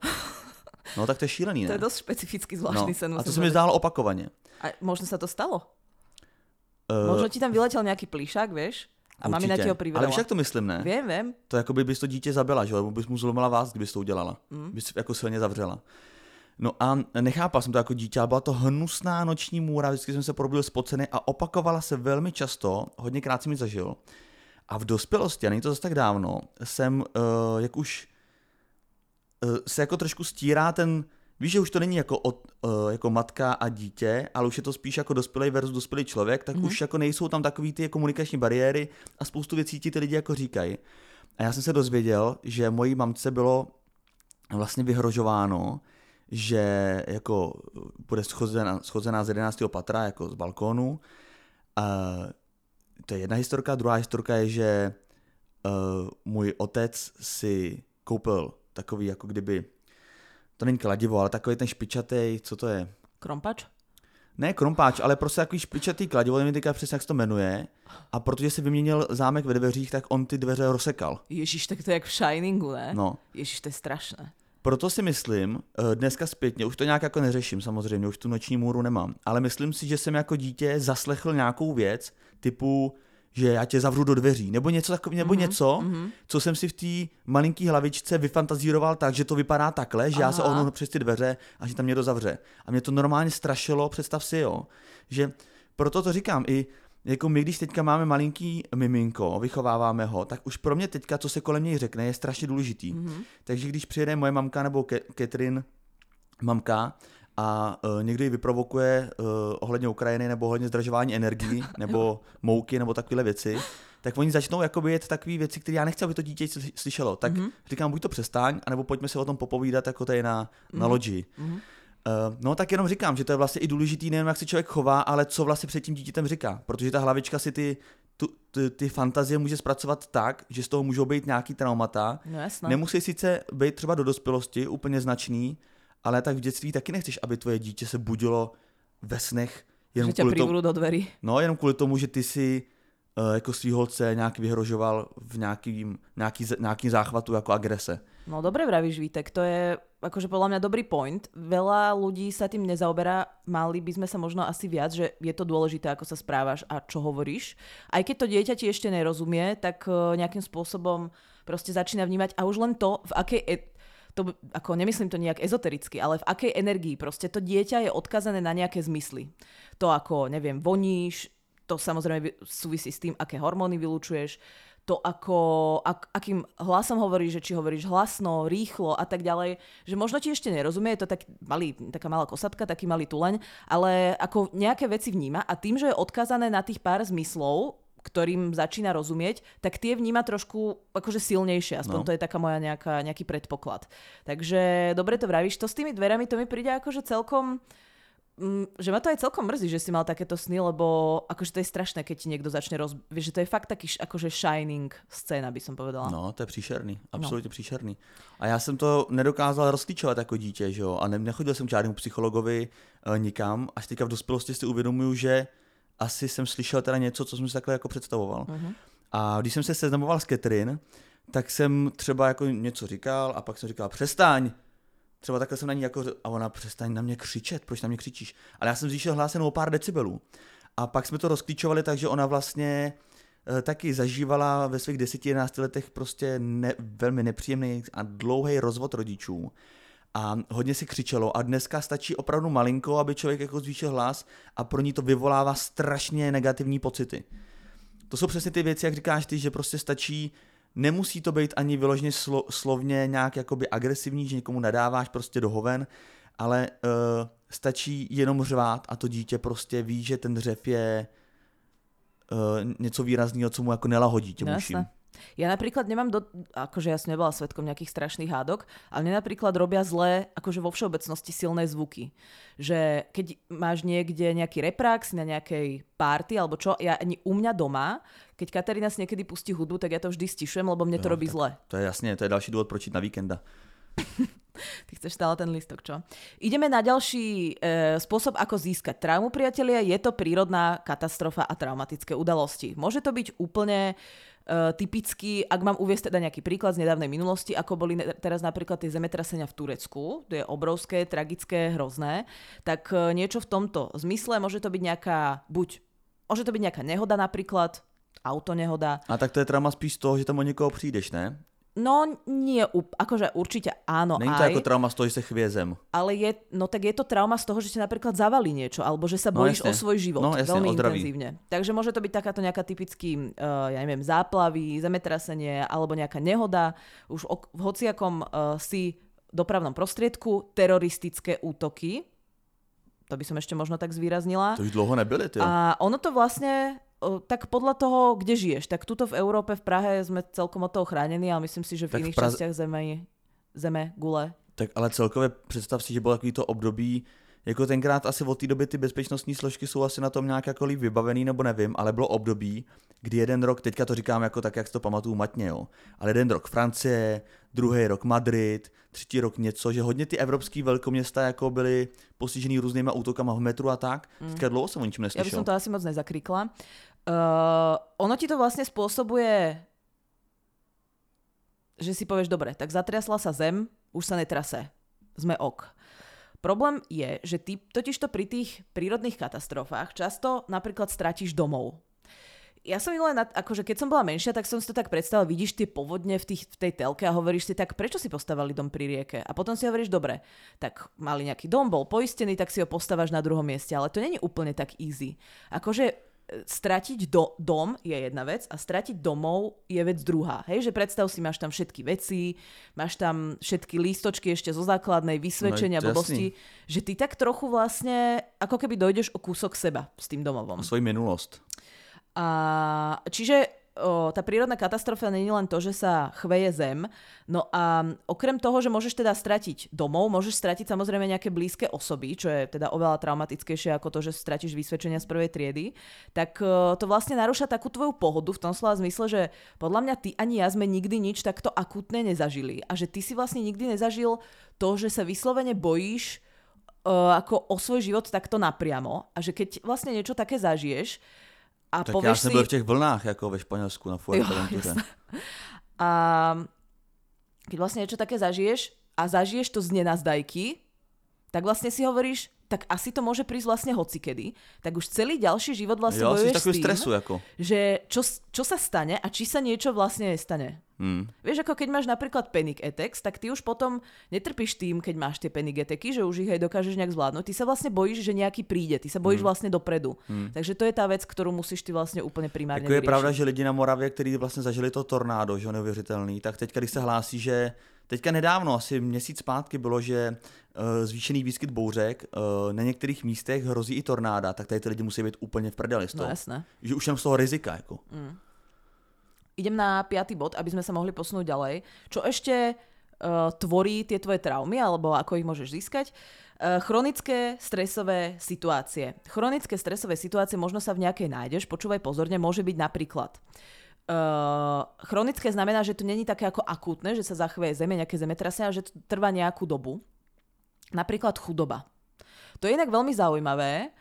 No tak to je šílený, ne? To je dosť špecifický no. zvláštny sen. A to se mi zdálo opakovaně. A možno sa to stalo. Uh, Možno ti tam vyletel nejaký plišák, vieš? A mamina ti ho privedala. Ale víš, jak to myslím, ne? Viem, viem. To jako by bys to dítě zabila, že jo? Nebo bys mu zlomila vás, kdybys to udělala. Mm. Bys jako silně zavřela. No a nechápal jsem to jako dítě, ale byla to hnusná noční můra, vždycky jsem se probudil spocený a opakovala se velmi často, hodněkrát jsem ji zažil. A v dospělosti, a není to zase tak dávno, jsem, uh, jak už se jako trošku stírá ten, víš, že už to není jako, od, uh, jako matka a dítě, ale už je to spíš jako dospělý versus dospělý člověk, tak mm-hmm. už jako nejsou tam takový ty komunikační bariéry a spoustu věcí ti ty lidi jako říkají. A já jsem se dozvěděl, že mojí mamce bylo vlastně vyhrožováno, že jako bude schozená, schozená z 11. patra, jako z balkónu. A to je jedna historka. Druhá historka je, že uh, můj otec si koupil takový, jako kdyby, to není kladivo, ale takový ten špičatý, co to je? Krompač? Ne krompáč, ale prostě takový špičatý kladivo, nevím teďka přesně, jak se to jmenuje. A protože si vyměnil zámek ve dveřích, tak on ty dveře rozsekal. Ježiš, tak to je jak v Shiningu, ne? No. Ježiš, to je strašné. Proto si myslím, eh, dneska zpětně, už to nějak jako neřeším samozřejmě, už tu noční můru nemám, ale myslím si, že jsem jako dítě zaslechl nějakou věc typu, že já tě zavřu do dveří, nebo něco takového, nebo mm-hmm, něco, mm-hmm. co jsem si v té malinký hlavičce vyfantazíroval tak, že to vypadá takhle, že Aha. já se ohnu přes ty dveře a že tam někdo zavře. A mě to normálně strašilo, představ si, jo, že proto to říkám i, jako my, když teďka máme malinký miminko, vychováváme ho, tak už pro mě teďka, co se kolem něj řekne, je strašně důležitý. Mm-hmm. Takže když přijede moje mamka nebo Ke- Catherine, mamka, a někdo ji vyprovokuje uh, ohledně Ukrajiny nebo ohledně zdražování energií nebo mouky nebo takovéhle věci, tak oni začnou jakoby jet takové věci, které já nechci, aby to dítě slyšelo. Tak mm-hmm. říkám, buď to přestaň, anebo pojďme se o tom popovídat jako tady na, mm-hmm. na loďi. Mm-hmm. Uh, no tak jenom říkám, že to je vlastně i důležitý nejen jak se člověk chová, ale co vlastně před tím dítětem říká. Protože ta hlavička si ty, tu, ty, ty fantazie může zpracovat tak, že z toho můžou být nějaký traumata. No jasné. Nemusí sice být třeba do dospělosti úplně značný, ale tak v dětství taky nechceš, aby tvoje dítě se budilo ve snech jenom že kvůli tomu, do dverí. No, jenom kvůli tomu, že ty si uh, jako svý holce nějak vyhrožoval v nějakým, nějaký, nějaký záchvatu jako agrese. No dobre vravíš, Vítek, to je akože podľa mňa dobrý point. Veľa ľudí sa tým nezaoberá, mali by sme sa možno asi viac, že je to dôležité, ako sa správaš a čo hovoríš. Aj keď to dieťa ti ešte nerozumie, tak uh, nejakým spôsobom proste začína vnímať a už len to, v akej e- to, ako nemyslím to nejak ezotericky, ale v akej energii? Proste to dieťa je odkazané na nejaké zmysly. To ako, neviem, voníš, to samozrejme súvisí s tým, aké hormóny vylúčuješ, to ako, ak, akým hlasom hovoríš, že či hovoríš hlasno, rýchlo a tak ďalej, že možno ti ešte nerozumie, je to tak malý, taká malá kosatka, taký malý tuleň, ale ako nejaké veci vníma a tým, že je odkazané na tých pár zmyslov, ktorým začína rozumieť, tak tie vníma trošku akože silnejšie, aspoň no. to je taká moja nejaká, nejaký predpoklad. Takže dobre to vravíš, to s tými dverami, to mi príde akože celkom Mm, že ma to aj celkom mrzí, že si mal takéto sny, lebo akože to je strašné, keď ti niekto začne roz... Vieš, že to je fakt taký akože shining scéna, by som povedala. No, to je příšerný, absolutně no. příšerný. A já jsem to nedokázal rozklíčovat jako dítě, že jo, a ne, nechodil jsem k žádnému psychologovi e, nikam, až teďka v dospělosti si uvědomuju, že asi jsem slyšel teda něco, co jsem si takhle jako představoval. Uh-huh. A když jsem se seznamoval s Catherine, tak jsem třeba jako něco říkal a pak jsem říkal, přestaň, třeba takhle jsem na ní jako, a ona přestaň na mě křičet, proč na mě křičíš? Ale já jsem zvýšil hlas o pár decibelů. A pak jsme to rozklíčovali tak, že ona vlastně e, taky zažívala ve svých 10-11 letech prostě ne, velmi nepříjemný a dlouhý rozvod rodičů. A hodně si křičelo a dneska stačí opravdu malinko, aby člověk jako zvýšil hlas a pro ní to vyvolává strašně negativní pocity. To jsou přesně ty věci, jak říkáš ty, že prostě stačí Nemusí to být ani vyloženě slo, slovně nějak jakoby agresivní, že někomu nadáváš prostě do hoven, ale uh, stačí jenom řvát a to dítě prostě ví, že ten dřev je uh, něco výrazného, co mu jako nelahodí těm uším. Ja napríklad nemám, do, akože ja som nebola svetkom nejakých strašných hádok, ale mne napríklad robia zlé, akože vo všeobecnosti silné zvuky. Že keď máš niekde nejaký reprax na nejakej párty alebo čo, ja ani u mňa doma, keď Katarína si niekedy pustí hudbu, tak ja to vždy stišujem, lebo mne to jo, robí zle. To je jasne, to je další dôvod, proč na víkenda. Ty chceš stále ten listok, čo? Ideme na ďalší e, spôsob, ako získať traumu, priatelia. Je to prírodná katastrofa a traumatické udalosti. Môže to byť úplne Uh, typicky, ak mám uviesť teda nejaký príklad z nedávnej minulosti, ako boli teraz napríklad tie zemetrasenia v Turecku, to je obrovské, tragické, hrozné, tak uh, niečo v tomto zmysle môže to byť nejaká, buď, môže to byť nejaká nehoda napríklad, autonehoda. A tak to je trauma spíš z toho, že tam o niekoho přijdeš, ne? No nie, akože určite áno Není to aj, ako trauma z toho, že sa chvie zem. Ale je, no tak je to trauma z toho, že ti napríklad zavalí niečo, alebo že sa no bojíš no, o svoj život no, jasne, veľmi intenzívne. Takže môže to byť takáto nejaká typický, uh, ja neviem, záplavy, zemetrasenie, alebo nejaká nehoda, už o, v hociakom uh, si dopravnom prostriedku, teroristické útoky, to by som ešte možno tak zvýraznila. To už dlho nebyli, ty. A ono to vlastne tak podľa toho, kde žiješ. Tak tuto v Európe, v Prahe sme celkom od toho chránení, ale myslím si, že v tak iných v Praze... častiach zeme, zeme, gule. Tak ale celkově představ si, že bylo takový to období, jako tenkrát asi od té doby ty bezpečnostní složky jsou asi na tom nějak jako líp vybavený, nebo nevím, ale bylo období, kdy jeden rok, teďka to říkám jako tak, jak si to pamatuju matně, jo, ale jeden rok Francie, druhý rok Madrid, třetí rok něco, že hodně ty evropské velkoměsta jako byly postižený různýma útokama v metru a tak. Mm. Teďka dlouho jsem o ničem neslyšel. Já bych to asi moc nezakrikla. Uh, ono ti to vlastne spôsobuje, že si povieš, dobre, tak zatriasla sa zem, už sa netrase. Sme ok. Problém je, že ty totižto pri tých prírodných katastrofách často napríklad stratíš domov. Ja som len, akože keď som bola menšia, tak som si to tak predstavila, vidíš tie povodne v, tých, v tej telke a hovoríš si, tak prečo si postavali dom pri rieke? A potom si hovoríš, dobre, tak mali nejaký dom, bol poistený, tak si ho postávaš na druhom mieste, ale to není úplne tak easy. Akože stratiť do, dom je jedna vec a stratiť domov je vec druhá. Hej, že predstav si, máš tam všetky veci, máš tam všetky lístočky ešte zo základnej, vysvedčenia, no, blbosti, že ty tak trochu vlastne, ako keby dojdeš o kúsok seba s tým domovom. O svoji minulosť. A, čiže o, tá prírodná katastrofa je len to, že sa chveje zem, no a okrem toho, že môžeš teda stratiť domov, môžeš stratiť samozrejme nejaké blízke osoby, čo je teda oveľa traumatickejšie ako to, že stratíš vysvedčenia z prvej triedy, tak o, to vlastne narúša takú tvoju pohodu v tom slova zmysle, že podľa mňa ty ani ja sme nikdy nič takto akútne nezažili a že ty si vlastne nikdy nezažil to, že sa vyslovene bojíš uh, ako o svoj život takto napriamo a že keď vlastne niečo také zažiješ, a tak povieš já jsem si... byl v těch vlnách, jako ve Španělsku na Fuerteventure. A keď vlastne niečo také zažiješ a zažiješ to z nenazdajky, tak vlastne si hovoríš, tak asi to môže prísť vlastne hocikedy, tak už celý ďalší život vlastne jo, bojuješ s tým, stresu, ako. že čo, čo sa stane a či sa niečo vlastne nestane. Hmm. Vieš, ako keď máš napríklad panic attacks, tak ty už potom netrpíš tým, keď máš tie panic attacky, že už ich aj dokážeš nejak zvládnuť. Ty sa vlastne bojíš, že nejaký príde. Ty sa bojíš hmm. vlastne dopredu. Hmm. Takže to je tá vec, ktorú musíš ty vlastne úplne primárne Jako je pravda, že lidi na Moravě, kteří vlastně zažili to tornádo, že neuvěřitelný, tak teď, když se hlásí, že Teďka nedávno, asi měsíc zpátky bylo, že zvýšený výskyt bouřek uh, na některých místech hrozí i tornáda, tak tady ty lidi musí být úplně v prdeli z toho. No jasné. Že už jen z toho rizika. Jako. Mm. Idem na piatý bod, aby sme sa mohli posunúť ďalej. Čo ešte uh, tvorí tie tvoje traumy, alebo ako ich môžeš získať? Uh, chronické stresové situácie. Chronické stresové situácie, možno sa v nejakej nájdeš, počúvaj pozorne, môže byť napríklad Uh, chronické znamená, že to není také ako akútne, že sa zachveje zeme, nejaké zemetrasenia, že to trvá nejakú dobu. Napríklad chudoba. To je inak veľmi zaujímavé.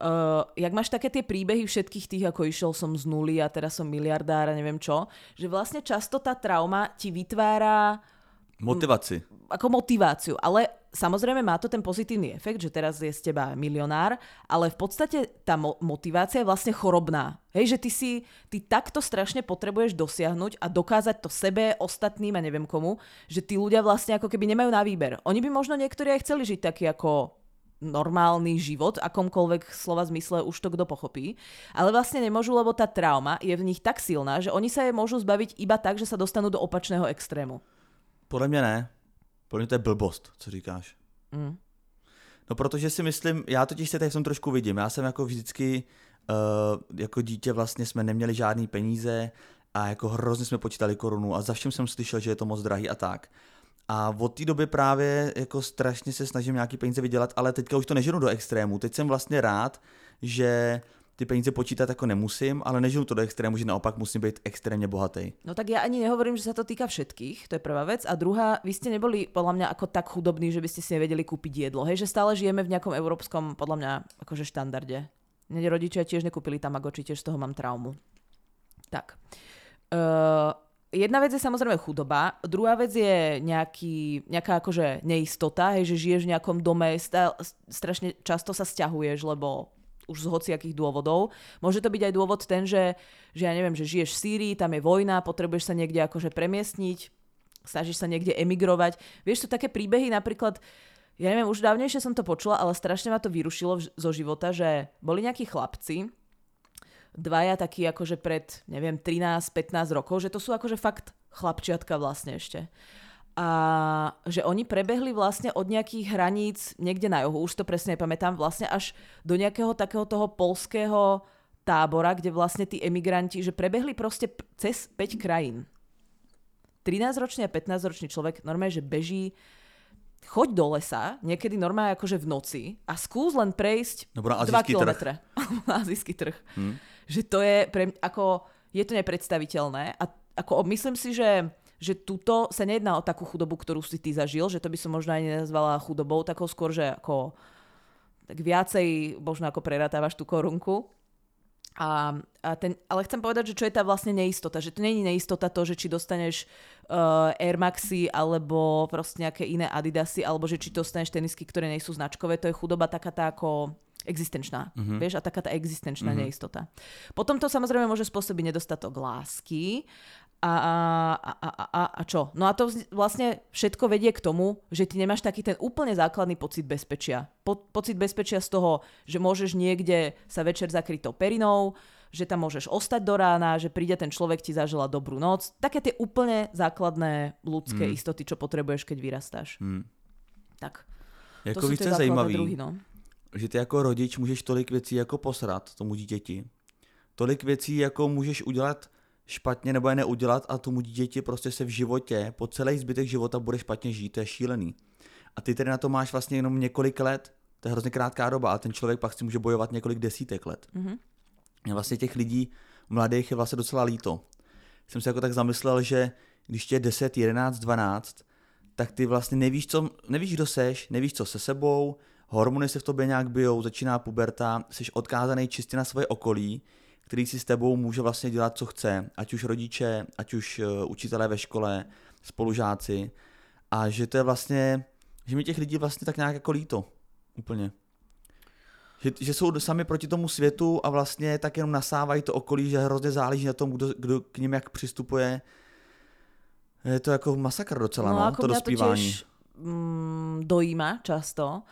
Uh, jak máš také tie príbehy všetkých tých, ako išiel som z nuly a teraz som miliardár a neviem čo, že vlastne často tá trauma ti vytvára Motivaci. Ako motiváciu, ale samozrejme má to ten pozitívny efekt, že teraz je z teba milionár, ale v podstate tá mo- motivácia je vlastne chorobná. Hej, že ty si, ty takto strašne potrebuješ dosiahnuť a dokázať to sebe, ostatným a neviem komu, že tí ľudia vlastne ako keby nemajú na výber. Oni by možno niektorí aj chceli žiť taký ako normálny život, akomkoľvek slova zmysle už to kto pochopí, ale vlastne nemôžu, lebo tá trauma je v nich tak silná, že oni sa je môžu zbaviť iba tak, že sa dostanú do opačného extrému. Podle mě ne. Podle mě to je blbost, co říkáš. Mm. No protože si myslím, já totiž se tady v tom trošku vidím. Já jsem jako vždycky, uh, jako dítě vlastně jsme neměli žádný peníze a jako hrozně jsme počítali korunu a za všem jsem slyšel, že je to moc drahý a tak. A od té doby právě jako strašně se snažím nějaký peníze vydělat, ale teďka už to neženu do extrému. Teď jsem vlastně rád, že ty peníze počítať ako nemusím, ale nežiju to do extrému, že naopak musím byť extrémne bohatý. No tak ja ani nehovorím, že sa to týka všetkých, to je prvá vec. A druhá, vy ste neboli podľa mňa ako tak chudobní, že by ste si nevedeli kúpiť jedlo. Hej, že stále žijeme v nejakom európskom, podľa mňa, akože štandarde. Mne rodičia tiež nekúpili tamagoči, tiež z toho mám traumu. Tak. Uh, jedna vec je samozrejme chudoba, druhá vec je nejaký, nejaká akože neistota, hej, že žiješ v nejakom dome, stá, strašne často sa stiahuješ, lebo už z hociakých dôvodov. Môže to byť aj dôvod ten, že, že ja neviem, že žiješ v Sýrii, tam je vojna, potrebuješ sa niekde akože premiestniť, snažíš sa niekde emigrovať. Vieš, sú také príbehy napríklad, ja neviem, už dávnejšie som to počula, ale strašne ma to vyrušilo zo života, že boli nejakí chlapci, dvaja takí akože pred, neviem, 13-15 rokov, že to sú akože fakt chlapčiatka vlastne ešte a že oni prebehli vlastne od nejakých hraníc niekde na juhu, už to presne nepamätám, vlastne až do nejakého takého toho polského tábora, kde vlastne tí emigranti, že prebehli proste cez 5 krajín. 13-ročný a 15-ročný človek normálne, že beží choď do lesa, niekedy normálne akože v noci a skús len prejsť Dobro, 2 kilometre. na azijský trh. Hmm. Že to je pre, ako, je to nepredstaviteľné a ako myslím si, že že tuto sa nejedná o takú chudobu, ktorú si ty zažil, že to by som možno aj nenazvala chudobou, takou skôr, že ako tak viacej možno ako preratávaš tú korunku. A, a ten, ale chcem povedať, že čo je tá vlastne neistota. Že to není neistota to, že či dostaneš uh, Air Maxi alebo proste nejaké iné Adidasy, alebo že či dostaneš tenisky, ktoré nie sú značkové. To je chudoba taká tá ako existenčná, mm-hmm. vieš, a taká tá existenčná mm-hmm. neistota. Potom to samozrejme môže spôsobiť nedostatok lásky A, a, a, a, a, čo? No a to vlastne všetko vedie k tomu, že ty nemáš taký ten úplne základný pocit bezpečia. Po, pocit bezpečia z toho, že môžeš niekde sa večer zakryť perinou, že tam môžeš ostať do rána, že príde ten človek ti zažila dobrú noc. Také tie úplne základné ľudské Mm. istoty, čo potrebuješ, keď vyrastáš. Hmm. Tak, to Jako tie co je zajímavý, druhy, no. že ty jako rodič můžeš tolik věcí jako posrat tomu dítěti. Tolik věcí jako můžeš udělat špatně nebo je neudělat a tomu dítěti prostě se v životě, po celý zbytek života bude špatně žít, to je šílený. A ty tedy na to máš vlastně jenom několik let, to je hrozně krátká doba a ten člověk pak si může bojovat několik desítek let. Mhm. A vlastně těch lidí mladých je vlastně docela líto. Jsem se jako tak zamyslel, že když tě je 10, 11, 12, tak ty vlastně nevíš, co, nevíš, kdo seš, nevíš, co se sebou, hormony se v tobě nějak bijou, začíná puberta, jsi odkázaný čistě na svoje okolí, který si s tebou může vlastně dělat, co chce, ať už rodiče, ať už uh, učitelé ve škole, spolužáci. A že to je vlastně, že mi těch lidí vlastně tak nějak jako líto. Úplně. Že, že jsou sami proti tomu světu a vlastně tak jenom nasávají to okolí, že hrozně záleží na tom, kdo, kdo k ním jak přistupuje. Je to jako masakr docela, no, ako to dospívání. to tiež mm, dojíma často.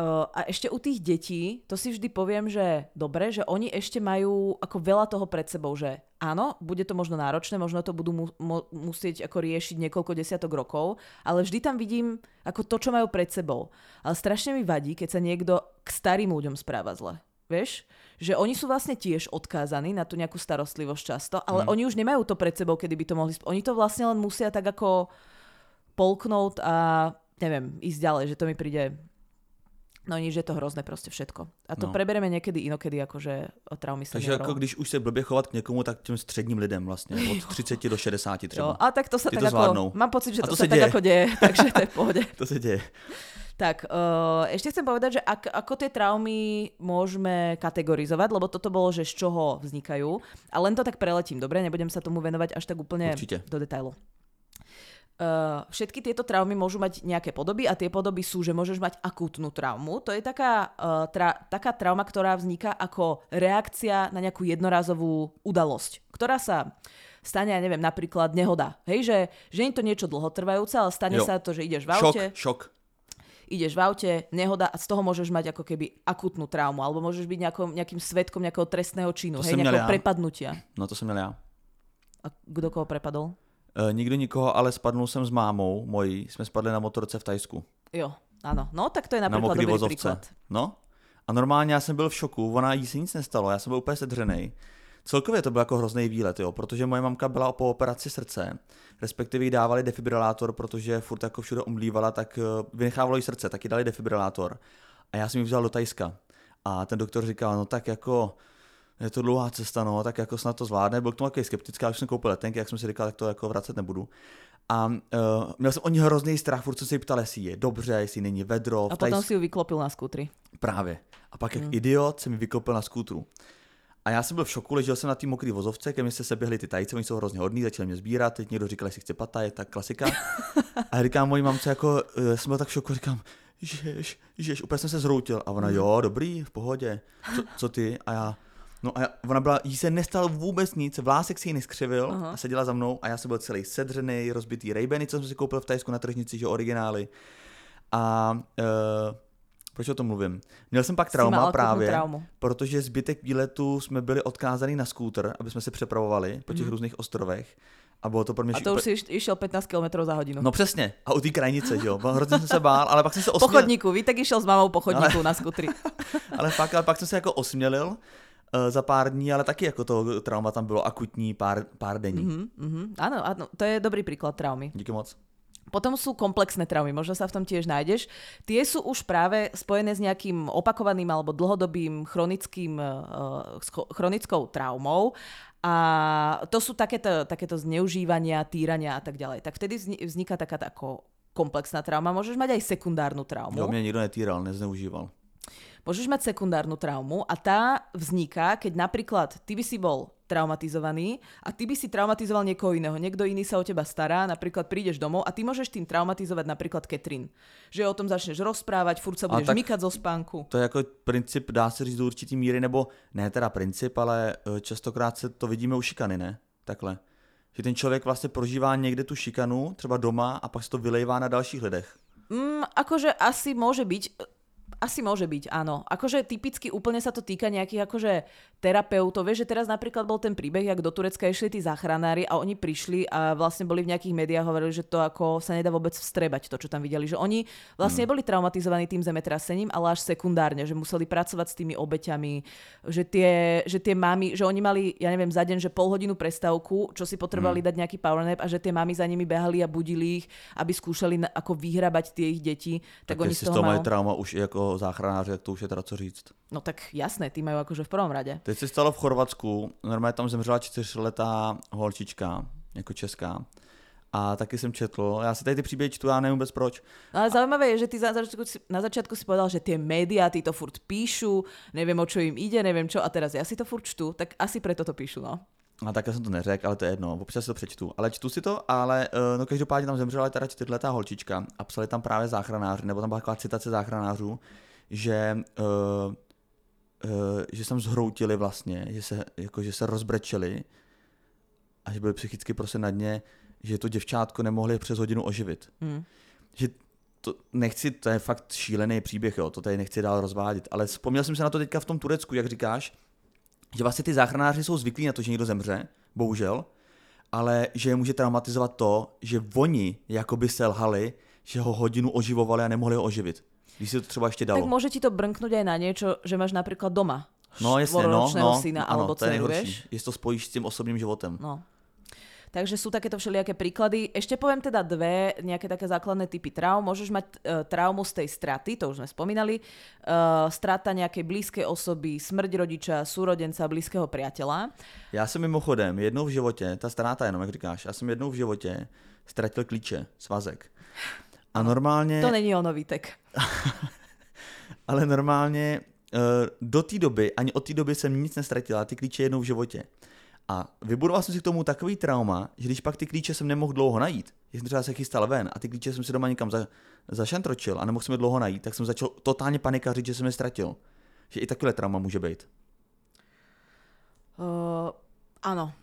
Uh, a ešte u tých detí, to si vždy poviem, že dobre, že oni ešte majú ako veľa toho pred sebou, že áno, bude to možno náročné, možno to budú mu- mo- musieť ako riešiť niekoľko desiatok rokov, ale vždy tam vidím ako to, čo majú pred sebou. Ale strašne mi vadí, keď sa niekto k starým ľuďom správa zle. Vieš? Že oni sú vlastne tiež odkázaní na tú nejakú starostlivosť často, ale Mm. oni už nemajú to pred sebou, kedy by to mohli... Sp- oni to vlastne len musia tak ako polknúť a neviem, ísť ďalej, že to mi príde No nič, je to hrozné proste všetko. A to No. preberieme niekedy inokedy, akože o traumy Takže seniorov. jako když už se blbě chovat k někomu, tak těm středním lidem vlastně, od 30 do 60 Jo, třeba. a tak to sa Ty tak to ako... zvládnou. Mám pocit, že A to, to sa sa tak deje. ako deje, takže to je v pohode. To se děje. Tak, uh, ešte chcem povedať, že ak, ako tie traumy môžeme kategorizovať, lebo toto bolo, že z čoho vznikajú. A len to tak preletím, dobre? Nebudem sa tomu venovať až tak úplne Určite. do detailu. Uh, všetky tieto traumy môžu mať nejaké podoby a tie podoby sú, že môžeš mať akútnu traumu. To je taká, uh, tra, taká trauma, ktorá vzniká ako reakcia na nejakú jednorázovú udalosť, ktorá sa stane, ja neviem, napríklad nehoda. Hej, že, že nie je to niečo dlhotrvajúce, ale stane Jo. sa to, že ideš v Šok, aute, šok. ideš v aute, nehoda a z toho môžeš mať ako keby akutnú traumu, alebo môžeš byť nejakou, nejakým svetkom nejakého trestného činu, To hej, som nejakého já. prepadnutia. No to měl já. A kdo koho prepadol? E, nikdo nikoho, ale spadnul jsem s mámou mojí. Jsme spadli na motorce v Tajsku. Jo, áno. No, tak to je na napríklad mokrý dobrý vozovce. príklad. No. A normálně já jsem byl v šoku, ona jí se nic nestalo, já jsem byl úplně sedřený. Celkově to byl jako hrozný výlet, jo, protože moje mamka byla po operaci srdce, respektive jí dávali defibrilátor, protože furt jako všude omdlívala, tak eh, vynechávalo jí srdce, tak jí dali defibrilátor. A já jsem ji vzal do Tajska. A ten doktor říkal, no tak jako je to dlouhá cesta, no, tak jako snad to zvládne. Byl k tomu takový skeptický, ale už jsem koupil letenky, jak jsem si říkal, tak to jako vracet nebudu. A uh, měl jsem o ní hrozný strach, furt jsem se ptal, jestli je dobře, jestli není vedro. A potom Tajsku- si ju vyklopil na skútri. Právě. A pak jak idiot se mi vykopil na skútru. A já jsem byl v šoku, ležel jsem na té mokré vozovce, ke mně se seběhli ty tajci, oni jsou hrozně hodní, začali mě sbírat, teď někdo říkal, jestli chce pataj, tak klasika. A já říkám mojí mamce, jako, eh, jsem byl tak v šoku, říkám, žeš, žeš, úplně jsem se zroutil. A ona, Hmm. jo, dobrý, v pohodě, co, co ty? A já, no a ona byla, jí se nestalo vůbec nic, vlásek si ji neskřivil Aha. a seděla za mnou a já jsem byl celý sedřený, rozbitý Raybeny, co jsem si koupil v Tajsku na tržnici, že originály. A uh, proč o tom mluvím? Měl jsem pak trauma právě, traumu. protože zbytek výletu jsme byli odkázaní na skútr, aby jsme se přepravovali po těch Mhm. různých ostrovech. A bylo to pro mě A to už si iš- išiel 15 km za hodinu. No přesně. A u té krajnice, jo. Hrozně jsem se bál, ale pak jsem se po osměl. chodníku, Vítek išiel s mamou po chodníku na skutri. Ale fakt, ale pak jsem se jako osmělil za pár dní, ale taky jako to trauma tam bylo akutní pár, pár dení. Mm-hmm. Mhm, mhm. Áno, áno, to je dobrý príklad traumy. Díky moc. Potom sú komplexné traumy, možno sa v tom tiež nájdeš. Tie sú už práve spojené s nejakým opakovaným alebo dlhodobým chronickým, uh, scho- chronickou traumou a to sú takéto, takéto zneužívania, týrania a tak ďalej. Tak vtedy vzni- vzniká taká ako komplexná trauma. Môžeš mať aj sekundárnu traumu. Jo, mě nikdo netýral, nezneužíval. Môžeš mať sekundárnu traumu a tá vzniká, keď napríklad ty by si bol traumatizovaný a ty by si traumatizoval niekoho iného. Niekto iný sa o teba stará, napríklad prídeš domov a ty môžeš tým traumatizovať napríklad Katrin. Že o tom začneš rozprávať, furt sa budeš mykať zo spánku. To je jako princip, dá se říct do určitý míry, nebo ne teda princip, ale eh, častokrát se to vidíme u šikany, ne? Takhle. Že ten člověk vlastně prožívá někde tu šikanu, třeba doma, a pak se to vylejvá na dalších lidech. Mm, akože asi môže byť, asi môže byť, áno. Akože typicky úplne sa to týka nejakých akože terapeutov. Vieš, že teraz napríklad bol ten príbeh, jak do Turecka išli tí záchranári a oni prišli a vlastne boli v nejakých médiách hovorili, že to ako sa nedá vôbec vstrebať, to, čo tam videli. Že oni vlastne neboli traumatizovaní tým zemetrasením, ale až sekundárne, že museli pracovať s tými obeťami, že tie, že tie mamy, že oni mali, ja neviem, za deň, že pol hodinu prestávku, čo si potrebovali dať nejaký power nap a že tie mamy za nimi behali a budili ich, aby skúšali na, ako vyhrabať tie ich deti. Tak, Tak oni z toho majú... trauma už i jako záchranáři, tak to už je teda co říct. No tak jasné, ty majú akože v prvom rade. Teď se stalo v Chorvatsku, normálně tam zemřela čtyřletá holčička, jako česká. A taky jsem četl, já si tady ty příběhy čtu, já nevím vůbec proč. No ale zaujímavé je, že ty za začiatku, si- na začiatku si povedal, že tie médiá, tí to furt píšu, neviem o čo im ide, neviem čo, a teraz ja si to furt čtu, tak asi preto to píšu, no. A také jsem to neřekl, ale to je jedno, občas si to přečtu. Ale čtu si to, ale eh, no každopádně tam zemřela teda čtyřletá holčička a psali tam právě záchranáři, nebo tam byla taková citace záchranářů, že, uh, uh, že se tam zhroutili vlastně, že se, jako, že se rozbrečeli a že byli psychicky prostě na dně, že to děvčátko nemohli přes hodinu oživit. Hm. že to nechci, to je fakt šílený příběh, jo, to tady nechci dál rozvádět, ale vzpomněl jsem se na to teďka v tom Turecku, jak říkáš, že vlastně ty záchranáři jsou zvyklí na to, že někdo zemře, bohužel, ale že je může traumatizovat to, že oni jakoby selhali, že ho hodinu oživovali a nemohli ho oživit. Když si to třeba ještě dalo. Tak môže ti to brnknúť aj na niečo, že máš napríklad doma no jasně, no, no, syna ano, alebo to je nejhorší, jestli to spojíš s tím osobním životem. No. Takže sú takéto všelijaké príklady. Ešte poviem teda dve nejaké také základné typy traum. Môžeš mať e, traumu z tej straty, to už sme spomínali. E, strata nejakej blízkej osoby, smrť rodiča, súrodenca, blízkeho priateľa. Já jsem mimochodem jednou v životě, ta ztráta jenom, jak říkáš, já jsem jednou v životě ztratil klíče, svazek. A normálně... To není ono, Vítek. ale normálně eh, do té doby, ani od té doby jsem nic nestratila, ty klíče jednou v životě. A vybudoval jsem si k tomu takový trauma, že když pak ty klíče jsem nemohl dlouho najít, že jsem třeba se chystal ven a ty klíče jsem si doma někam za, zašantročil a nemohl jsem je dlouho najít, tak jsem začal totálně panikařit, že jsem je ztratil. Že i takové trauma může být. Uh, áno.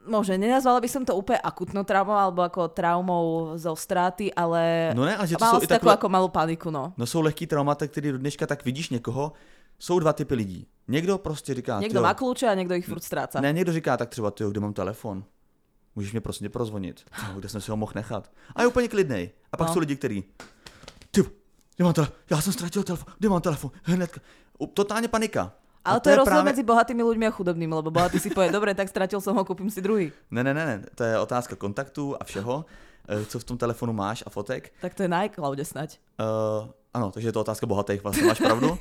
Môže, nenazvala by som to úplne akutnou traumou alebo ako traumou zo straty, ale No ne, ale že to mal i takú takové, ako malú paniku, no. no jsou lehký traumata, který do dneška tak vidíš někoho, jsou dva typy lidí. Někdo prostě říká, "Tyjo, má kľúče a niekto ich furt stráca. Ne, někdo říká tak třeba, ty, kde mám telefon? Můžeš mě prosím tě prozvonit? Kde jsem si ho mohl nechat? A je úplně klidnej. A pak No. jsou lidi, kteří, ty, kde mám telefon? Já jsem ztratil telefon, kde mám telefon? Hnedka. Totálně panika. A Ale to je rozdiel medzi bohatými ľuďmi a chudobnými, lebo bohatý si povie, dobre, tak stratil som ho, kúpim si druhý. Ne, ne, ne, ne, to je otázka kontaktů a všeho, eh, co v tom telefonu máš a fotek. Tak to je na iCloude snať. Uh, ano, takže je to otázka bohatých, vlastně máš pravdu. uh,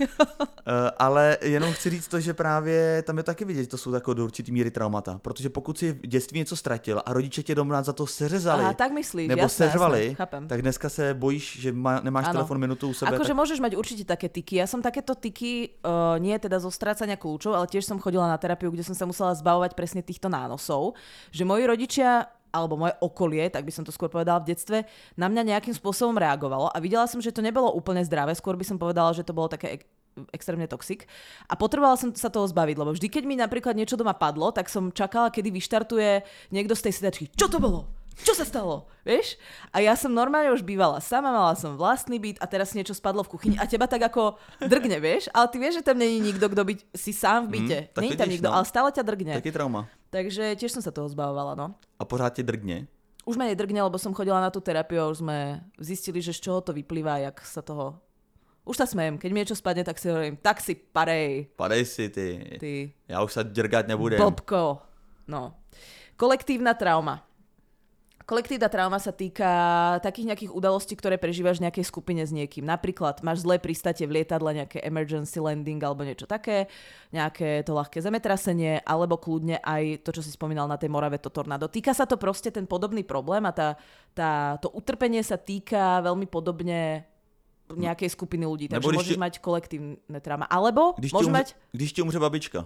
ale jenom chci říct to, že právě tam je taky vidět, že to jsou jako do určitý míry traumata. Protože pokud si v dětství něco ztratil a rodiče tě doma za to seřezali, Aha, tak myslíš, nebo jasné, seřvali, jasné, chápem. tak dneska se bojíš, že má, nemáš Áno. telefon minutu u sebe. Akože tak... môžeš mať určite také tyky. Ja som takéto tyky, uh, nie teda zo strácania kľúčov, ale tiež som chodila na terapiu, kde som sa musela zbavovať presne týchto nánosov. Že moji rodičia alebo moje okolie, tak by som to skôr povedala v detstve, na mňa nejakým spôsobom reagovalo a videla som, že to nebolo úplne zdravé, skôr by som povedala, že to bolo také extrémne toxic. A potrebovala som sa toho zbaviť, lebo vždy, keď mi napríklad niečo doma padlo, tak som čakala, kedy vyštartuje niekto z tej sedačky. Čo to bolo? Čo sa stalo? Vieš? A ja som normálne už bývala sama, mala som vlastný byt a teraz niečo spadlo v kuchyni a teba tak ako drgne, vieš? Ale ty vieš, že tam není nikto, kto by si sám v byte. Mm, není tam vidíš, nikto, no. ale stále ťa drgne. Taky trauma. Takže tiež som sa toho zbavovala, no. A pořád tě drgně. Už ma nedrgne, lebo som chodila na tú terapiu a už sme zistili, že z čoho to vyplýva, jak sa toho... Už sa smejem, keď mi niečo spadne, tak si hovorím, tak si parej, Padej si ty. ty Já už se drgat nebudem. Bobko. No. Kolektívna trauma. Kolektívna trauma sa týka takých nejakých udalostí, ktoré prežívaš v nejakej skupine s niekým. Napríklad máš zlé pristate v lietadle, nejaké emergency landing alebo niečo také, nejaké to ľahké zemetrasenie, alebo kľudne aj to, čo si spomínal na tej Morave, to tornádo. Týka sa to proste ten podobný problém a tá, tá, to utrpenie sa týka veľmi podobne nejakej skupiny ľudí. Takže Nebo môžeš ti- mať kolektívne trauma. Alebo Když môžeš umře, mať... když ti umře babička,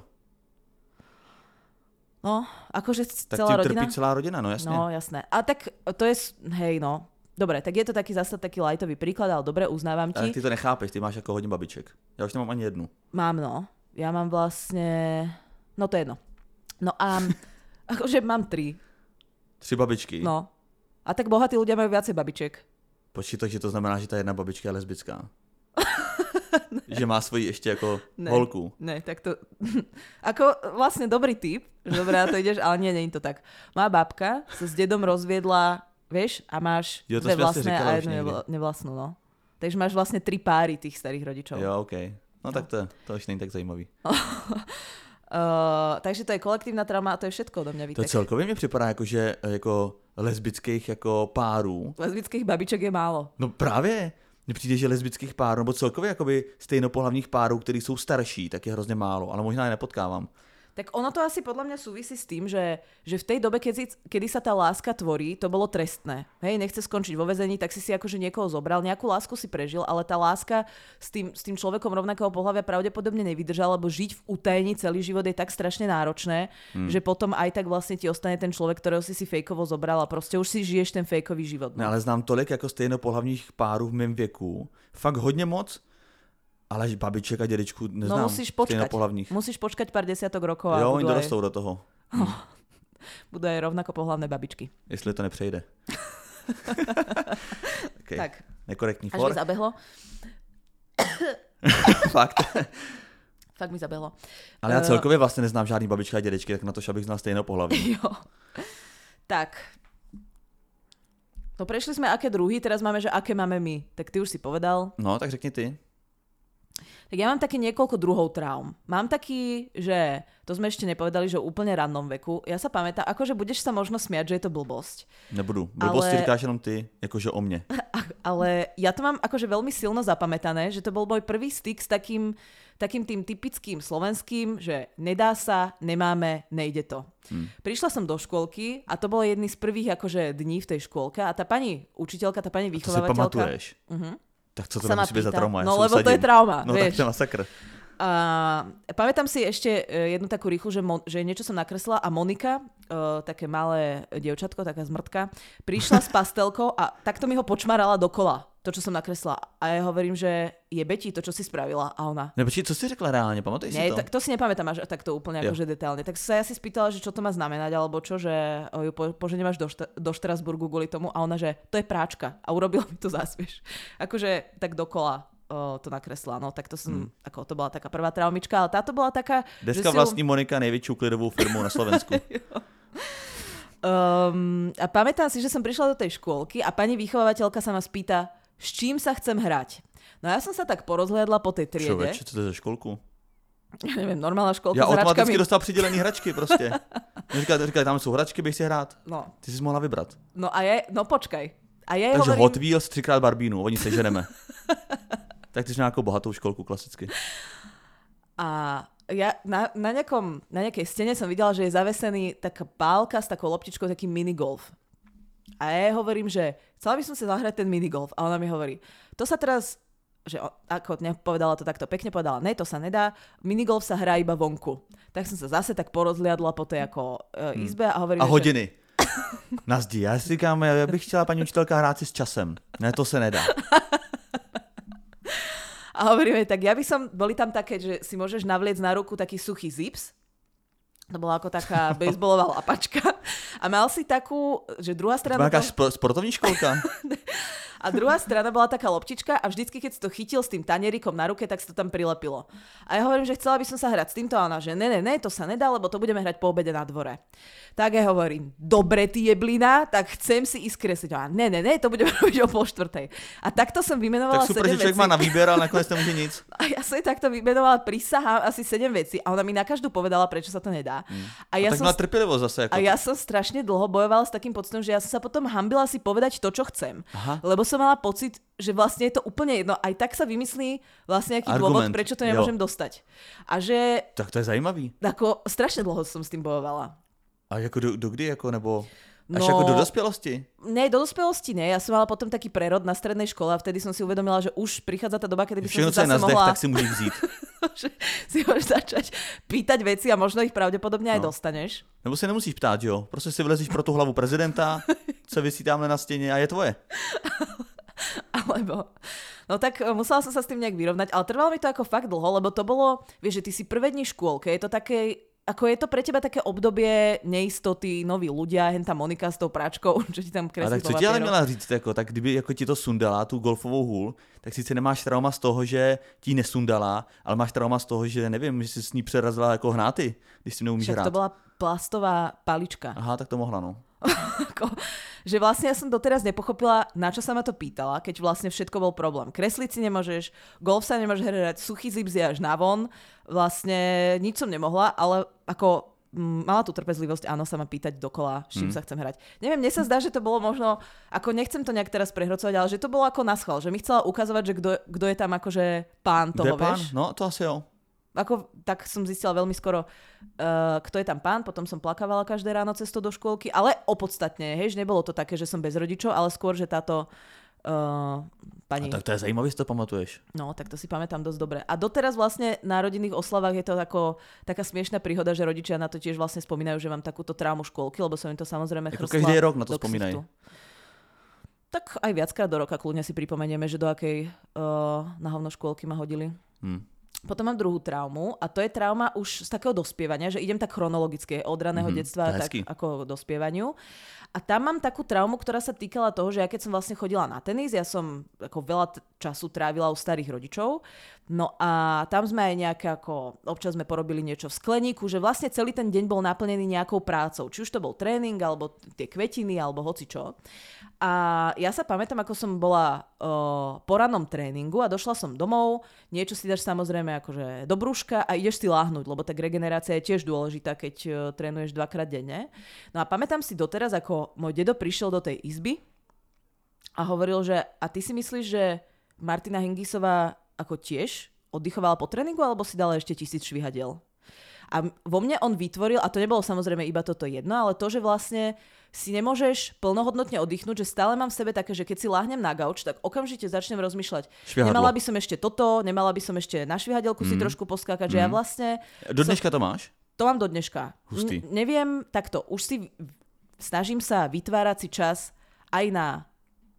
No, akože tak celá rodina? trpí celá rodina, no jasně. No, jasné. A tak to je, hej, no. Dobre, tak je to taký zase taký lightový príklad, ale dobre, uznávam Ale ti. ty to nechápeš, ty máš jako hodně babiček. Já už nemám ani jednu. Mám, no. Ja mám vlastne... No to je jedno. No a akože mám tri. Tři babičky. No. A tak bohatí ľudia majú viacej babičiek. Počkej, takže to znamená, že ta jedna babička je lesbická. že má svoji ještě jako Ne. holku. Ne, tak to... Ako vlastne dobrý tip, že dobré na to ideš, ale nie, nie je to tak. Má babka sa s dedom rozviedla, vieš, a máš Jo, to dve vlastné a jednu nevla- nevlastnú, no. Takže máš vlastne tri páry tých starých rodičov. Jo, OK. No tak to, to už není tak zajímavý. Uh, takže to je kolektívna trauma a to je všetko mňa, To Vítek. celkově mi připadá jako, že jako lesbických jako párů. Lesbických babiček je málo. No právě. Mně přijde, že lesbických párů, nebo celkově jakoby stejnopohlavních párů, který jsou starší, tak je hrozně málo, ale možná je nepotkávám. Tak ono to asi podľa mňa súvisí s tým, že, že v tej dobe, si, kedy sa tá láska tvorí, to bolo trestné. Hej, nechce skončiť vo vezení, tak si si akože niekoho zobral, nejakú lásku si prežil, ale tá láska s tým, s tým človekom rovnakého pohľavia pravdepodobne nevydržala, lebo žiť v utajení celý život je tak strašne náročné, hmm. že potom aj tak vlastne ti ostane ten človek, ktorého si si fejkovo zobral a proste už si žiješ ten fejkový život. Ne, ale znám tolik jako stejnopohlavních párů v mém věku. Fakt hodně moc, ale že babiček a dědečku neznám. no musíš počkať. Musíš počkať pár desiatok rokov Jo, oni budú, aj, do toho, budú aj rovnako pohlavné babičky. jestli to nepřejde. okay. Tak, Nekorektní až for. mi zabehlo. Fakt. Fakt mi zabehlo. Ale já Eh, celkově vlastně neznám žádný babička a dědečky, tak na to, že abych znal stejnopohlavní. Jo. Tak. No prešli sme aké druhy, teraz máme, že aké máme my. Tak ty už si povedal. No, tak řekni ty. Tak ja mám také niekoľko druhov traum. Mám taký, že to sme ešte nepovedali, že úplne rannom veku. Ja sa pamätám, akože budeš sa možno smiať, že je to blbosť. Nebudu. Blbosti Ale- říkáš jenom ty, jakože o mně. Ale ja to mám akože veľmi silno zapamätané, že to bol môj prvý styk s takým, takým tým typickým slovenským, že nedá sa, nemáme, nejde to. Hmm. Prišla som do škôlky a to bolo jedný z prvých akože dní v tej škôlke a tá pani učiteľka, tá pani To si vychovávateľka... pamatuješ. Mhm. Tak co to Sa musí být za trauma? Já No, lebo to je trauma, No vieš. tak to masakr. A pamätám si ešte e, jednu takú rýchlu, že, mo- že niečo som nakreslila a Monika, uh, také malé dievčatko, taká zmrtka, prišla s pastelkou a takto mi ho počmarala dokola, to, čo som nakreslila. A ja hovorím, že je Betty to, čo si spravila. A ona, Ne, počkej, co jsi řekla reálně? Pamatuješ si nie, to? tak to si nepamätám až takto úplne Jo. akože detailne. Tak sa ja si spýtala, že čo to má znamenať, alebo čo, že ju po, poženiem až do, Šta- do Štrasburgu kvôli tomu a ona, že to je práčka a urobila mi to zásvieš. Akože tak dokola o, to nakreslila, no tak to som, hmm. ako to bola taká prvá traumička, ale táto bola taká, Dneska že si ju- vlastní Monika největší uklidovou firmu na Slovensku. Um, a pamätám si, že som prišla do tej škôlky a pani vychovávateľka sa ma spýta, s čím sa chcem hrať. No ja som sa tak porozhliadla po tej triede. Člověče, co to je za školku? Ja neviem, normálna školka Já automaticky dostal přidělený hračky prostě. Říkali, říkali, tam jsou hračky, bych si hrát. No, Ty jsi mohla vybrat. no a je, no počkaj. A jej Takže hovorím, Hot Wheels, třikrát Barbínu, oni seženeme. tak ty jsi nějakou bohatou školku klasicky. A ja na, na, nejakom, na nejakej stene som videla, že je zavesený taká pálka s takou loptičkou, taký minigolf. A ja hovorím, že chcela by som sa zahrať ten minigolf. A ona mi hovorí, to sa teraz, že ako nepovedala to takto pekne, povedala, ne, to sa nedá, minigolf sa hrá iba vonku. Tak som sa zase tak porozliadla po tej ako e, izbe a hovorím, A hodiny. Na zdi. Já si říkám, já bych chtěla paní učitelka hrát si s časem. Ne, to se nedá. A hovoríme, tak ja by som, boli tam také, že si môžeš navliec na ruku taký suchý zips, to bola ako taká baseballová lapačka. A mal si takú, že druhá strana... špo- sportovní školka. A druhá strana bola taká loptička a vždycky, keď si to chytil s tým tanierikom na ruke, tak si to tam prilepilo. A ja hovorím, že chcela by som sa hrať s týmto a ona, že ne, ne, ne, to sa nedá, lebo to budeme hrať po obede na dvore. Tak ja hovorím, dobre ty jeblina, tak chcem si ísť kresliť. A ne, ne, ne, to budeme robiť o pol štvrtej. A takto som vymenovala tak super, že člověk vecí. má na výběr, ale nakonec nemůže nic. A ja som jej takto vymenovala, prisahám asi sedem vecí a ona mi na každú povedala, prečo sa to nedá. A ja Mm. tak som má trpělivost zase. Jako a ja som strašne dlho bojovala s takým pocitom, že ja som sa potom hambila si povedať to, čo chcem. Aha. Lebo som mala pocit, že vlastne je to úplne jedno. Aj tak sa vymyslí vlastne nejaký dôvod, Argument, prečo to jo. nemôžem dostať. A že Tak to je zajímavý. ako strašne dlho som s tým bojovala. A jako do, do kdy, jako, nebo až No. jako do dospělosti? Ne, do dospelosti nie. Ja som mala potom taký prerod na strednej škole a vtedy som si uvedomila, že už prichádza tá doba, kedy by som si je zase na zdech, mohla... tak si můžeš vzít. že si môžeš začať pýtať veci a možno ich pravdepodobne aj No. dostaneš. Nebo se nemusíš ptát, jo? Prostě si vlezíš pro tu hlavu prezidenta, co vysí tamhle na stěně a je tvoje. Alebo... No tak e, musela som sa s tým nejak vyrovnať, ale trvalo mi to ako fakt dlho, lebo to bolo, vieš, že ty si prvé dni škôlke, je to také ako je to pre teba také obdobie neistoty, noví ľudia, hen tá Monika s tou práčkou, čo ti tam kreslí Ale tak co ti ale měla říct, jako, tak kdyby jako ti to sundala, tu golfovou hůl, tak sice nemáš trauma z toho, že ti nesundala, ale máš trauma z toho, že nevím, že jsi s ní přerazila jako hnáty, když si neumíš Však hrát. to bola plastová palička. Aha, tak to mohla, no. Že vlastne ja som doteraz nepochopila, na čo sa ma to pýtala, keď vlastne všetko bol problém. Kresliť si nemôžeš, golf sa nemôžeš hrať, suchý zip je až navon, vlastne nič som nemohla, ale ako mm, mala tú trpezlivosť, áno, sa ma pýtať dokola, s čím Mm. sa chcem hrať. Neviem, mne sa zdá, že to bolo možno, ako nechcem to nejak teraz prehrocovať, ale že to bolo ako na schvál, že mi chcela ukazovať, že kto, je tam akože pán toho, Kde pán? vieš? No, to asi jo. Ako, tak som zistila veľmi skoro, uh, kto je tam pán, potom som plakávala každé ráno cesto do škôlky, ale opodstatne, hej, že nebolo to také, že som bez rodičov, ale skôr, že táto uh, pani... A tak to je zajímavé, že to pamatuješ. No, tak to si pamätám dosť dobre. A doteraz vlastne na rodinných oslavách je to ako taká smiešná príhoda, že rodičia na to tiež vlastne spomínajú, že mám takúto traumu škôlky, lebo som im to samozrejme Ako chrstla každý rok na to do spomínaj. ksichtu. Tak aj viackrát do roka kľudne si pripomenieme, že do akej uh, na hovno škôlky ma hodili. Hm. Potom mám druhú traumu a to je trauma už z takého dospievania, že idem tak chronologicky od raného Mhm, detstva tak ako dospievaniu. A tam mám takú traumu, ktorá sa týkala toho, že ja keď som vlastne chodila na tenis, ja som ako veľa t- času trávila u starých rodičov. No a tam sme aj nejaké ako, občas sme porobili niečo v skleníku, že vlastne celý ten deň bol naplnený nejakou prácou. Či už to bol tréning, alebo tie kvetiny, alebo hoci čo. A ja sa pamätám, ako som bola uh, po rannom tréningu a došla som domov, niečo si dáš samozrejme akože do brúška a ideš si láhnuť, lebo tak regenerácia je tiež dôležitá, keď uh, trénuješ dvakrát denne. No a pamätám si doteraz, ako môj dedo prišiel do tej izby a hovoril, že a ty si myslíš, že Martina Hingisová ako tiež oddychovala po tréningu, alebo si dala ešte tisíc švihadiel? A vo mne on vytvoril, a to nebolo samozrejme iba toto jedno, ale to, že vlastne si nemôžeš plnohodnotne oddychnúť, že stále mám v sebe také, že keď si láhnem na gauč, tak okamžite začnem rozmýšľať. Švihadlo. Nemala by som ešte toto, nemala by som ešte na švihadelku si trošku poskákať, že ja vlastne Do dneška to máš? to mám do dneška. Hustý. N- neviem, takto, už si snažím sa vytvárať si čas aj na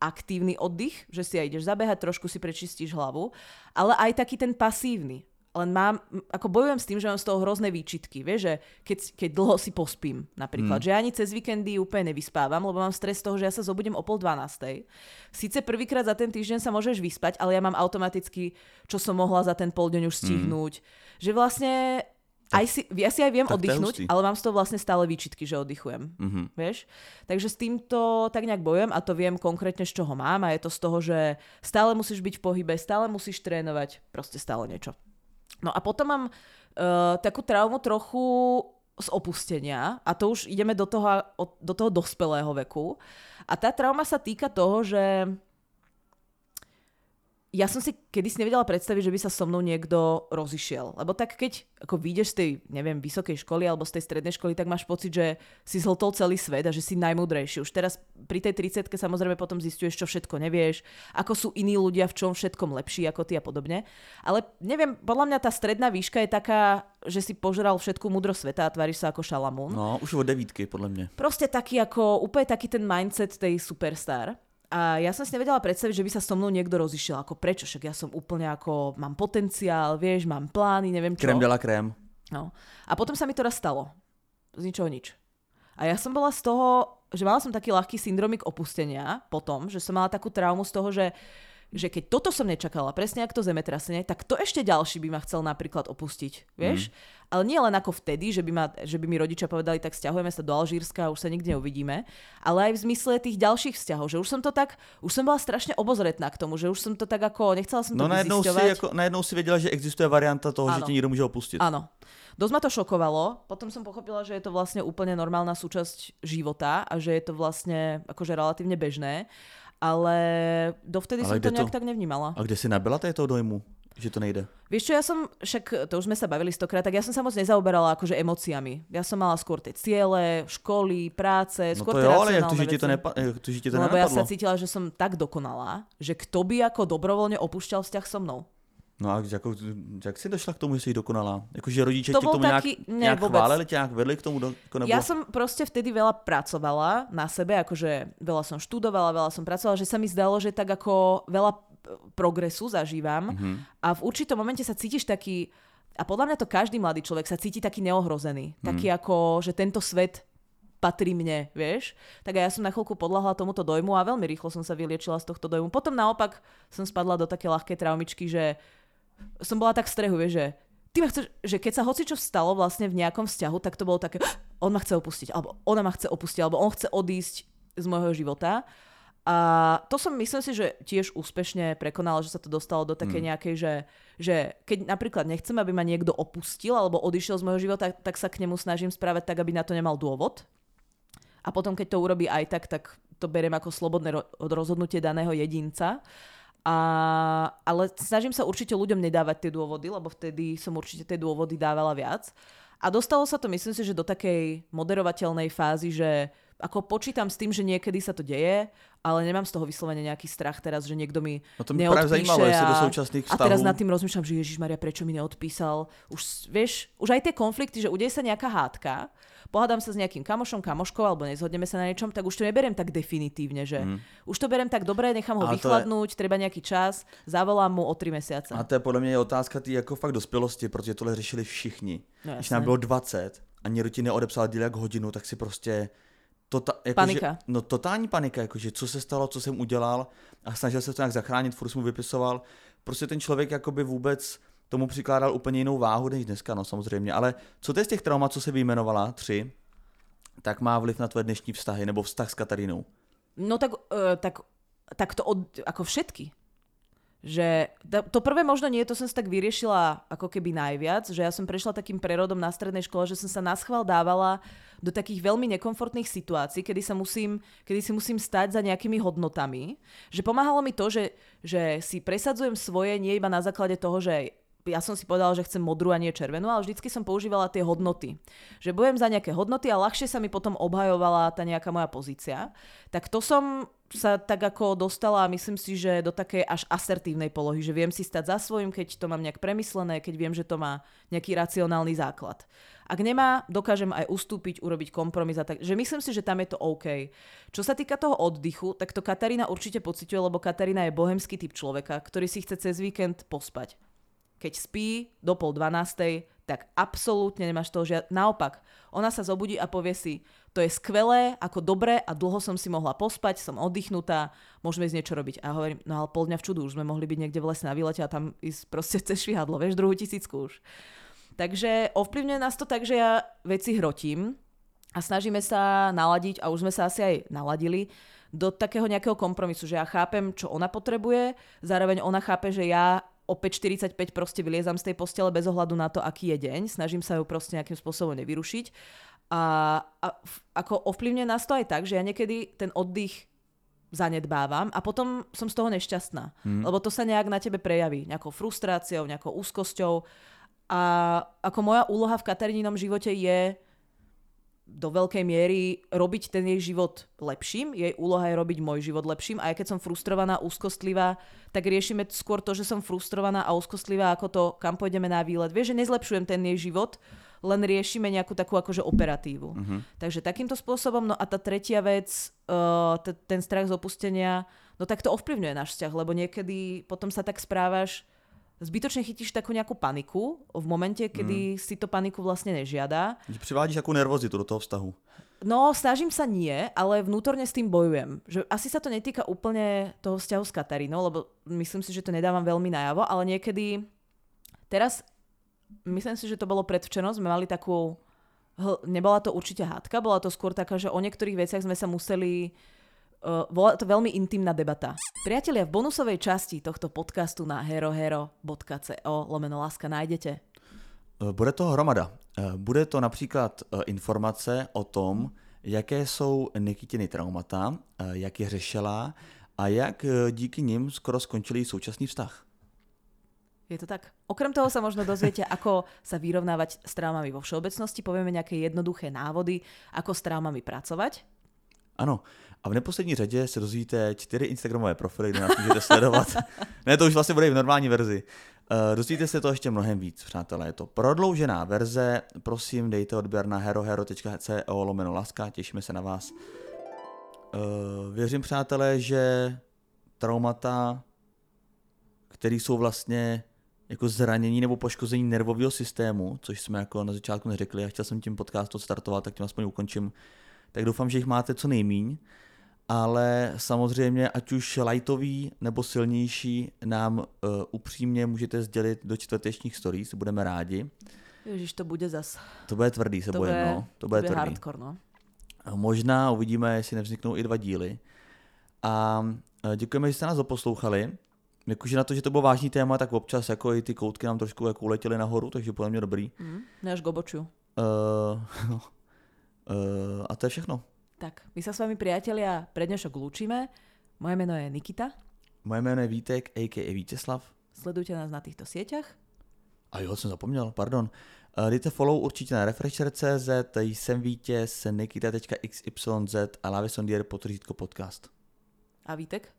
aktívny oddych, že si aj ideš zabehať, trošku si prečistíš hlavu, ale aj taký ten pasívny. Len mám, ako bojujem s tým, že mám z toho hrozné výčitky, vieš, že keď, keď dlho si pospím, napríklad, že ja ani cez víkendy úplne nevyspávam, lebo mám stres z toho, že ja sa zobudím o pol dvanástej. Síce prvýkrát za ten týždeň sa môžeš vyspať, ale ja mám automaticky, čo som mohla za ten pol deň už stihnúť. Že vlastne aj si, ja si aj viem tak oddychnúť, ale mám z toho vlastne stále výčitky, že oddychujem. Mhm. Vieš? Takže s týmto tak nejak bojujem a to viem konkrétne, z čoho mám a je to z toho, že stále musíš byť v pohybe, stále musíš trénovať, proste stále niečo. No a potom mám uh, takú traumu trochu z opustenia a to už ideme do toho, do toho dospelého veku. A tá trauma sa týka toho, že ja som si kedysi nevedela predstaviť, že by sa so mnou niekto rozišiel. Lebo tak keď ako vyjdeš z tej, neviem, vysokej školy alebo z tej strednej školy, tak máš pocit, že si zhltol celý svet a že si najmúdrejší. Už teraz pri tej 30 samozrejme potom zistuješ, čo všetko nevieš, ako sú iní ľudia v čom všetkom lepší ako ty a podobne. Ale neviem, podľa mňa tá stredná výška je taká, že si požral všetku múdro sveta a tváriš sa ako šalamún. No, už od devítky, podle mě. Proste taký ako, úplne taký ten mindset tej superstar. A ja som si nevedela predstaviť, že by sa so mnou niekto rozišiel. Ako prečo? Však ja som úplne ako, mám potenciál, vieš, mám plány, neviem čo. Krem de la krém. No. A potom sa mi to raz stalo. Z ničoho nič. A ja som bola z toho, že mala som taký ľahký syndromik opustenia potom, že som mala takú traumu z toho, že že keď toto som nečakala, presne ako to zemetrasenie, tak to ešte ďalší by ma chcel napríklad opustiť, vieš? Mm. Ale nie len ako vtedy, že by, ma, že by mi rodičia povedali, tak stiahujeme sa do Alžírska a už sa nikdy neuvidíme, ale aj v zmysle tých ďalších vzťahov, že už som to tak, už som bola strašne obozretná k tomu, že už som to tak ako, nechcela som to No najednou si, jako, najednou si věděla, že existuje varianta toho, že Áno. tě někdo může opustit. Áno. Dosť ma to šokovalo, potom som pochopila, že je to vlastne úplne normálna súčasť života a že je to vlastne akože relatívne bežné, ale dovtedy Ale som to nejak to- tak nevnímala. A kde si nabyla toho dojmu, že to nejde? Vieš čo, ja som, však to už sme sa bavili stokrát, tak ja som sa moc nezaoberala akože emóciami. Ja som mala skôr tie ciele, školy, práce, No skôr to tie jo, ale jak to, že ti to, nepa, to, že ti to lebo ja sa cítila, že som tak dokonalá, že kto by ako dobrovoľne opúšťal vzťah so mnou. No a jako, jak jsi došla k tomu, že jsi dokonalá? Jakože rodiče To tě k tomu taký- ne, nějak vůbec. chválili, tě nějak vedli k tomu? Do, nebo... Ja som proste vtedy veľa pracovala na sebe, akože veľa som študovala, veľa som pracovala, že sa mi zdalo, že tak ako veľa progresu zažívam Mhm. a v určitom momente sa cítiš taký A podľa mňa to každý mladý človek sa cíti taký neohrozený. Mm. Taký ako, že tento svet patrí mne, vieš. Tak ja som na chvíľku podľahla tomuto dojmu a veľmi rýchlo som sa vyliečila z tohto dojmu. Potom naopak som spadla do také ľahké traumičky, že som bola tak v strehu, vieš, že ty ma chceš, že keď sa hoci čo stalo vlastne v nejakom vzťahu, tak to bolo také, on ma chce opustiť, alebo ona ma chce opustiť, alebo on chce odísť z môjho života. A to som myslím si, že tiež úspešne prekonala, že sa to dostalo do také mm. nejakej, že, že keď napríklad nechcem, aby ma niekto opustil alebo odišiel z môjho života, tak, sa k nemu snažím správať tak, aby na to nemal dôvod. A potom, keď to urobí aj tak, tak to beriem ako slobodné rozhodnutie daného jedinca. A, ale snažím sa určite ľuďom nedávať tie dôvody, lebo vtedy som určite tie dôvody dávala viac. A dostalo sa to, myslím si, že do takej moderovateľnej fázy, že ako počítam s tým, že niekedy sa to deje, ale nemám z toho vyslovene nejaký strach teraz, že niekto mi no to mi práve zajímalo, a, do súčasných vzťahov. A teraz nad tým rozmýšľam, že Ježiš Maria, prečo mi neodpísal. Už, vieš, už aj tie konflikty, že udeje sa nejaká hádka pohádam sa s nejakým kamošom, kamoškou alebo nezhodneme sa na niečom, tak už to neberiem tak definitívne, že mm. už to beriem tak dobre, nechám ho vychladnúť, je... treba nejaký čas, zavolám mu o 3 mesiace. A to je podle mě je otázka tý jako fakt dospělosti, protože tohle řešili všichni. No, Když nám bylo 20 a někdo ti neodepsal díl jak hodinu, tak si prostě Tota, jako panika. Že, no totální panika, jakože co se stalo, co jsem udělal a snažil se to nějak zachránit, furt jsem mu vypisoval. Prostě ten člověk jakoby vůbec tomu přikládal úplně jinou váhu než dneska, no samozřejmě. Ale co to je z těch traumat, co se vyjmenovala, tři, tak má vliv na tvoje dnešní vztahy, nebo vztah s Katarínou? No tak, uh, tak, tak to od, ako všetky. Že to prvé možno nie, to som si tak vyriešila ako keby najviac, že ja som prešla takým prerodom na strednej škole, že som sa na dávala do takých veľmi nekomfortných situácií, kedy, sa musím, kedy si musím stať za nejakými hodnotami. Že pomáhalo mi to, že, že si presadzujem svoje nie iba na základe toho, že ja som si povedala, že chcem modrú a nie červenú, ale vždycky som používala tie hodnoty. Že bojem za nejaké hodnoty a ľahšie sa mi potom obhajovala tá nejaká moja pozícia. Tak to som sa tak ako dostala, myslím si, že do takej až asertívnej polohy, že viem si stať za svojím, keď to mám nejak premyslené, keď viem, že to má nejaký racionálny základ. Ak nemá, dokážem aj ustúpiť, urobiť kompromis a tak. Že myslím si, že tam je to OK. Čo sa týka toho oddychu, tak to Katarína určite pociťuje, lebo Katarína je bohemský typ človeka, ktorý si chce cez víkend pospať keď spí do pol dvanástej, tak absolútne nemáš toho žiad... Naopak, ona sa zobudí a povie si, to je skvelé, ako dobre a dlho som si mohla pospať, som oddychnutá, môžeme ísť niečo robiť. A hovorím, no ale pol dňa v čudu, už sme mohli byť niekde v lese na výlete a tam ísť proste cez švihadlo, vieš, druhú tisícku už. Takže ovplyvňuje nás to tak, že ja veci hrotím a snažíme sa naladiť, a už sme sa asi aj naladili, do takého nejakého kompromisu, že ja chápem, čo ona potrebuje, zároveň ona chápe, že ja o 5.45 proste vyliezam z tej postele bez ohľadu na to, aký je deň. Snažím sa ju proste nejakým spôsobom nevyrušiť. A, a ako ovplyvňuje nás to aj tak, že ja niekedy ten oddych zanedbávam a potom som z toho nešťastná. Hmm. Lebo to sa nejak na tebe prejaví. Nejakou frustráciou, nejakou úzkosťou. A ako moja úloha v Kataríninom živote je do veľkej miery robiť ten jej život lepším. Jej úloha je robiť môj život lepším. A aj keď som frustrovaná, úzkostlivá, tak riešime skôr to, že som frustrovaná a úzkostlivá, ako to, kam pôjdeme na výlet. Vieš, že nezlepšujem ten jej život, len riešime nejakú takú akože operatívu. Uh-huh. Takže takýmto spôsobom. No a tá tretia vec, uh, t- ten strach z opustenia, no tak to ovplyvňuje náš vzťah, lebo niekedy potom sa tak správaš, zbytočne chytíš takú nejakú paniku v momente, kedy mm. si to paniku vlastne nežiada. Přivádíš takú nervozitu do toho vztahu. No, snažím sa nie, ale vnútorne s tým bojujem. Že asi sa to netýka úplne toho vzťahu s Katarínou, lebo myslím si, že to nedávam veľmi najavo, ale niekedy... Teraz, myslím si, že to bolo predvčerom, sme mali takú... Nebola to určite hádka, bola to skôr taká, že o niektorých veciach sme sa museli Uh, bola to veľmi intimná debata. Priatelia, v bonusovej časti tohto podcastu na herohero.co lomeno láska nájdete. Bude to hromada. Bude to například informace o tom, jaké jsou Nikitiny traumata, jak je řešila a jak díky nim skoro skončil současný vztah. Je to tak? Okrem toho sa možno dozviete, ako sa vyrovnávať s traumami vo všeobecnosti. Povieme nejaké jednoduché návody, ako s traumami pracovať. Ano, a v neposlední řadě se dozvíte čtyři Instagramové profily, kde nás můžete sledovat. ne, to už vlastně bude i v normální verzi. Uh, dozvíte se to ještě mnohem víc, přátelé. Je to prodloužená verze. Prosím, dejte odběr na herohero.co lomeno laska. Těšíme se na vás. Uh, věřím, přátelé, že traumata, které jsou vlastně jako zranění nebo poškození nervového systému, což jsme jako na začátku neřekli a chtěl jsem tím podcast odstartovat, tak tím aspoň ukončím. Tak doufám, že jich máte co nejmíň, ale samozřejmě ať už lightový nebo silnější nám uh, upřímně můžete sdělit do čtvrtečních stories, budeme rádi. Ježiš, to bude zas. To bude tvrdý, se To bojím, bude, no. To bude bude tvrdý. hardcore, no. A Možná uvidíme, jestli nevzniknou i dva díly. A e, děkujeme, že jste nás doposlouchali. Jakože na to, že to bylo vážný téma, tak občas jako i ty koutky nám trošku jako uletěly nahoru, takže podle mě dobrý. Mm, ne až goboču. Uh, uh, a to je všechno. Tak, my sa s vami priatelia pre dnešok lúčime. Moje meno je Nikita. Moje jméno je Vítek, a.k.a. Vítězslav. Sledujte nás na týchto sieťach. A jo, jsem zapomněl, pardon. Uh, dejte follow určitě na refresher.cz, jsem vítěz, nikita.xyz a Lavisondier potržítko podcast. A Vítek?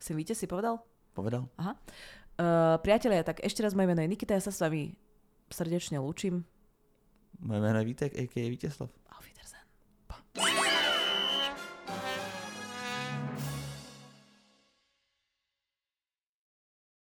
Sem víte, si povedal? Povedal? Aha. Uh, priatelia, tak ešte raz moje meno je Nikita, ja sa s vami srdečne lúčim. Moje jméno je Vítek, a.k.a. Wiedersehen.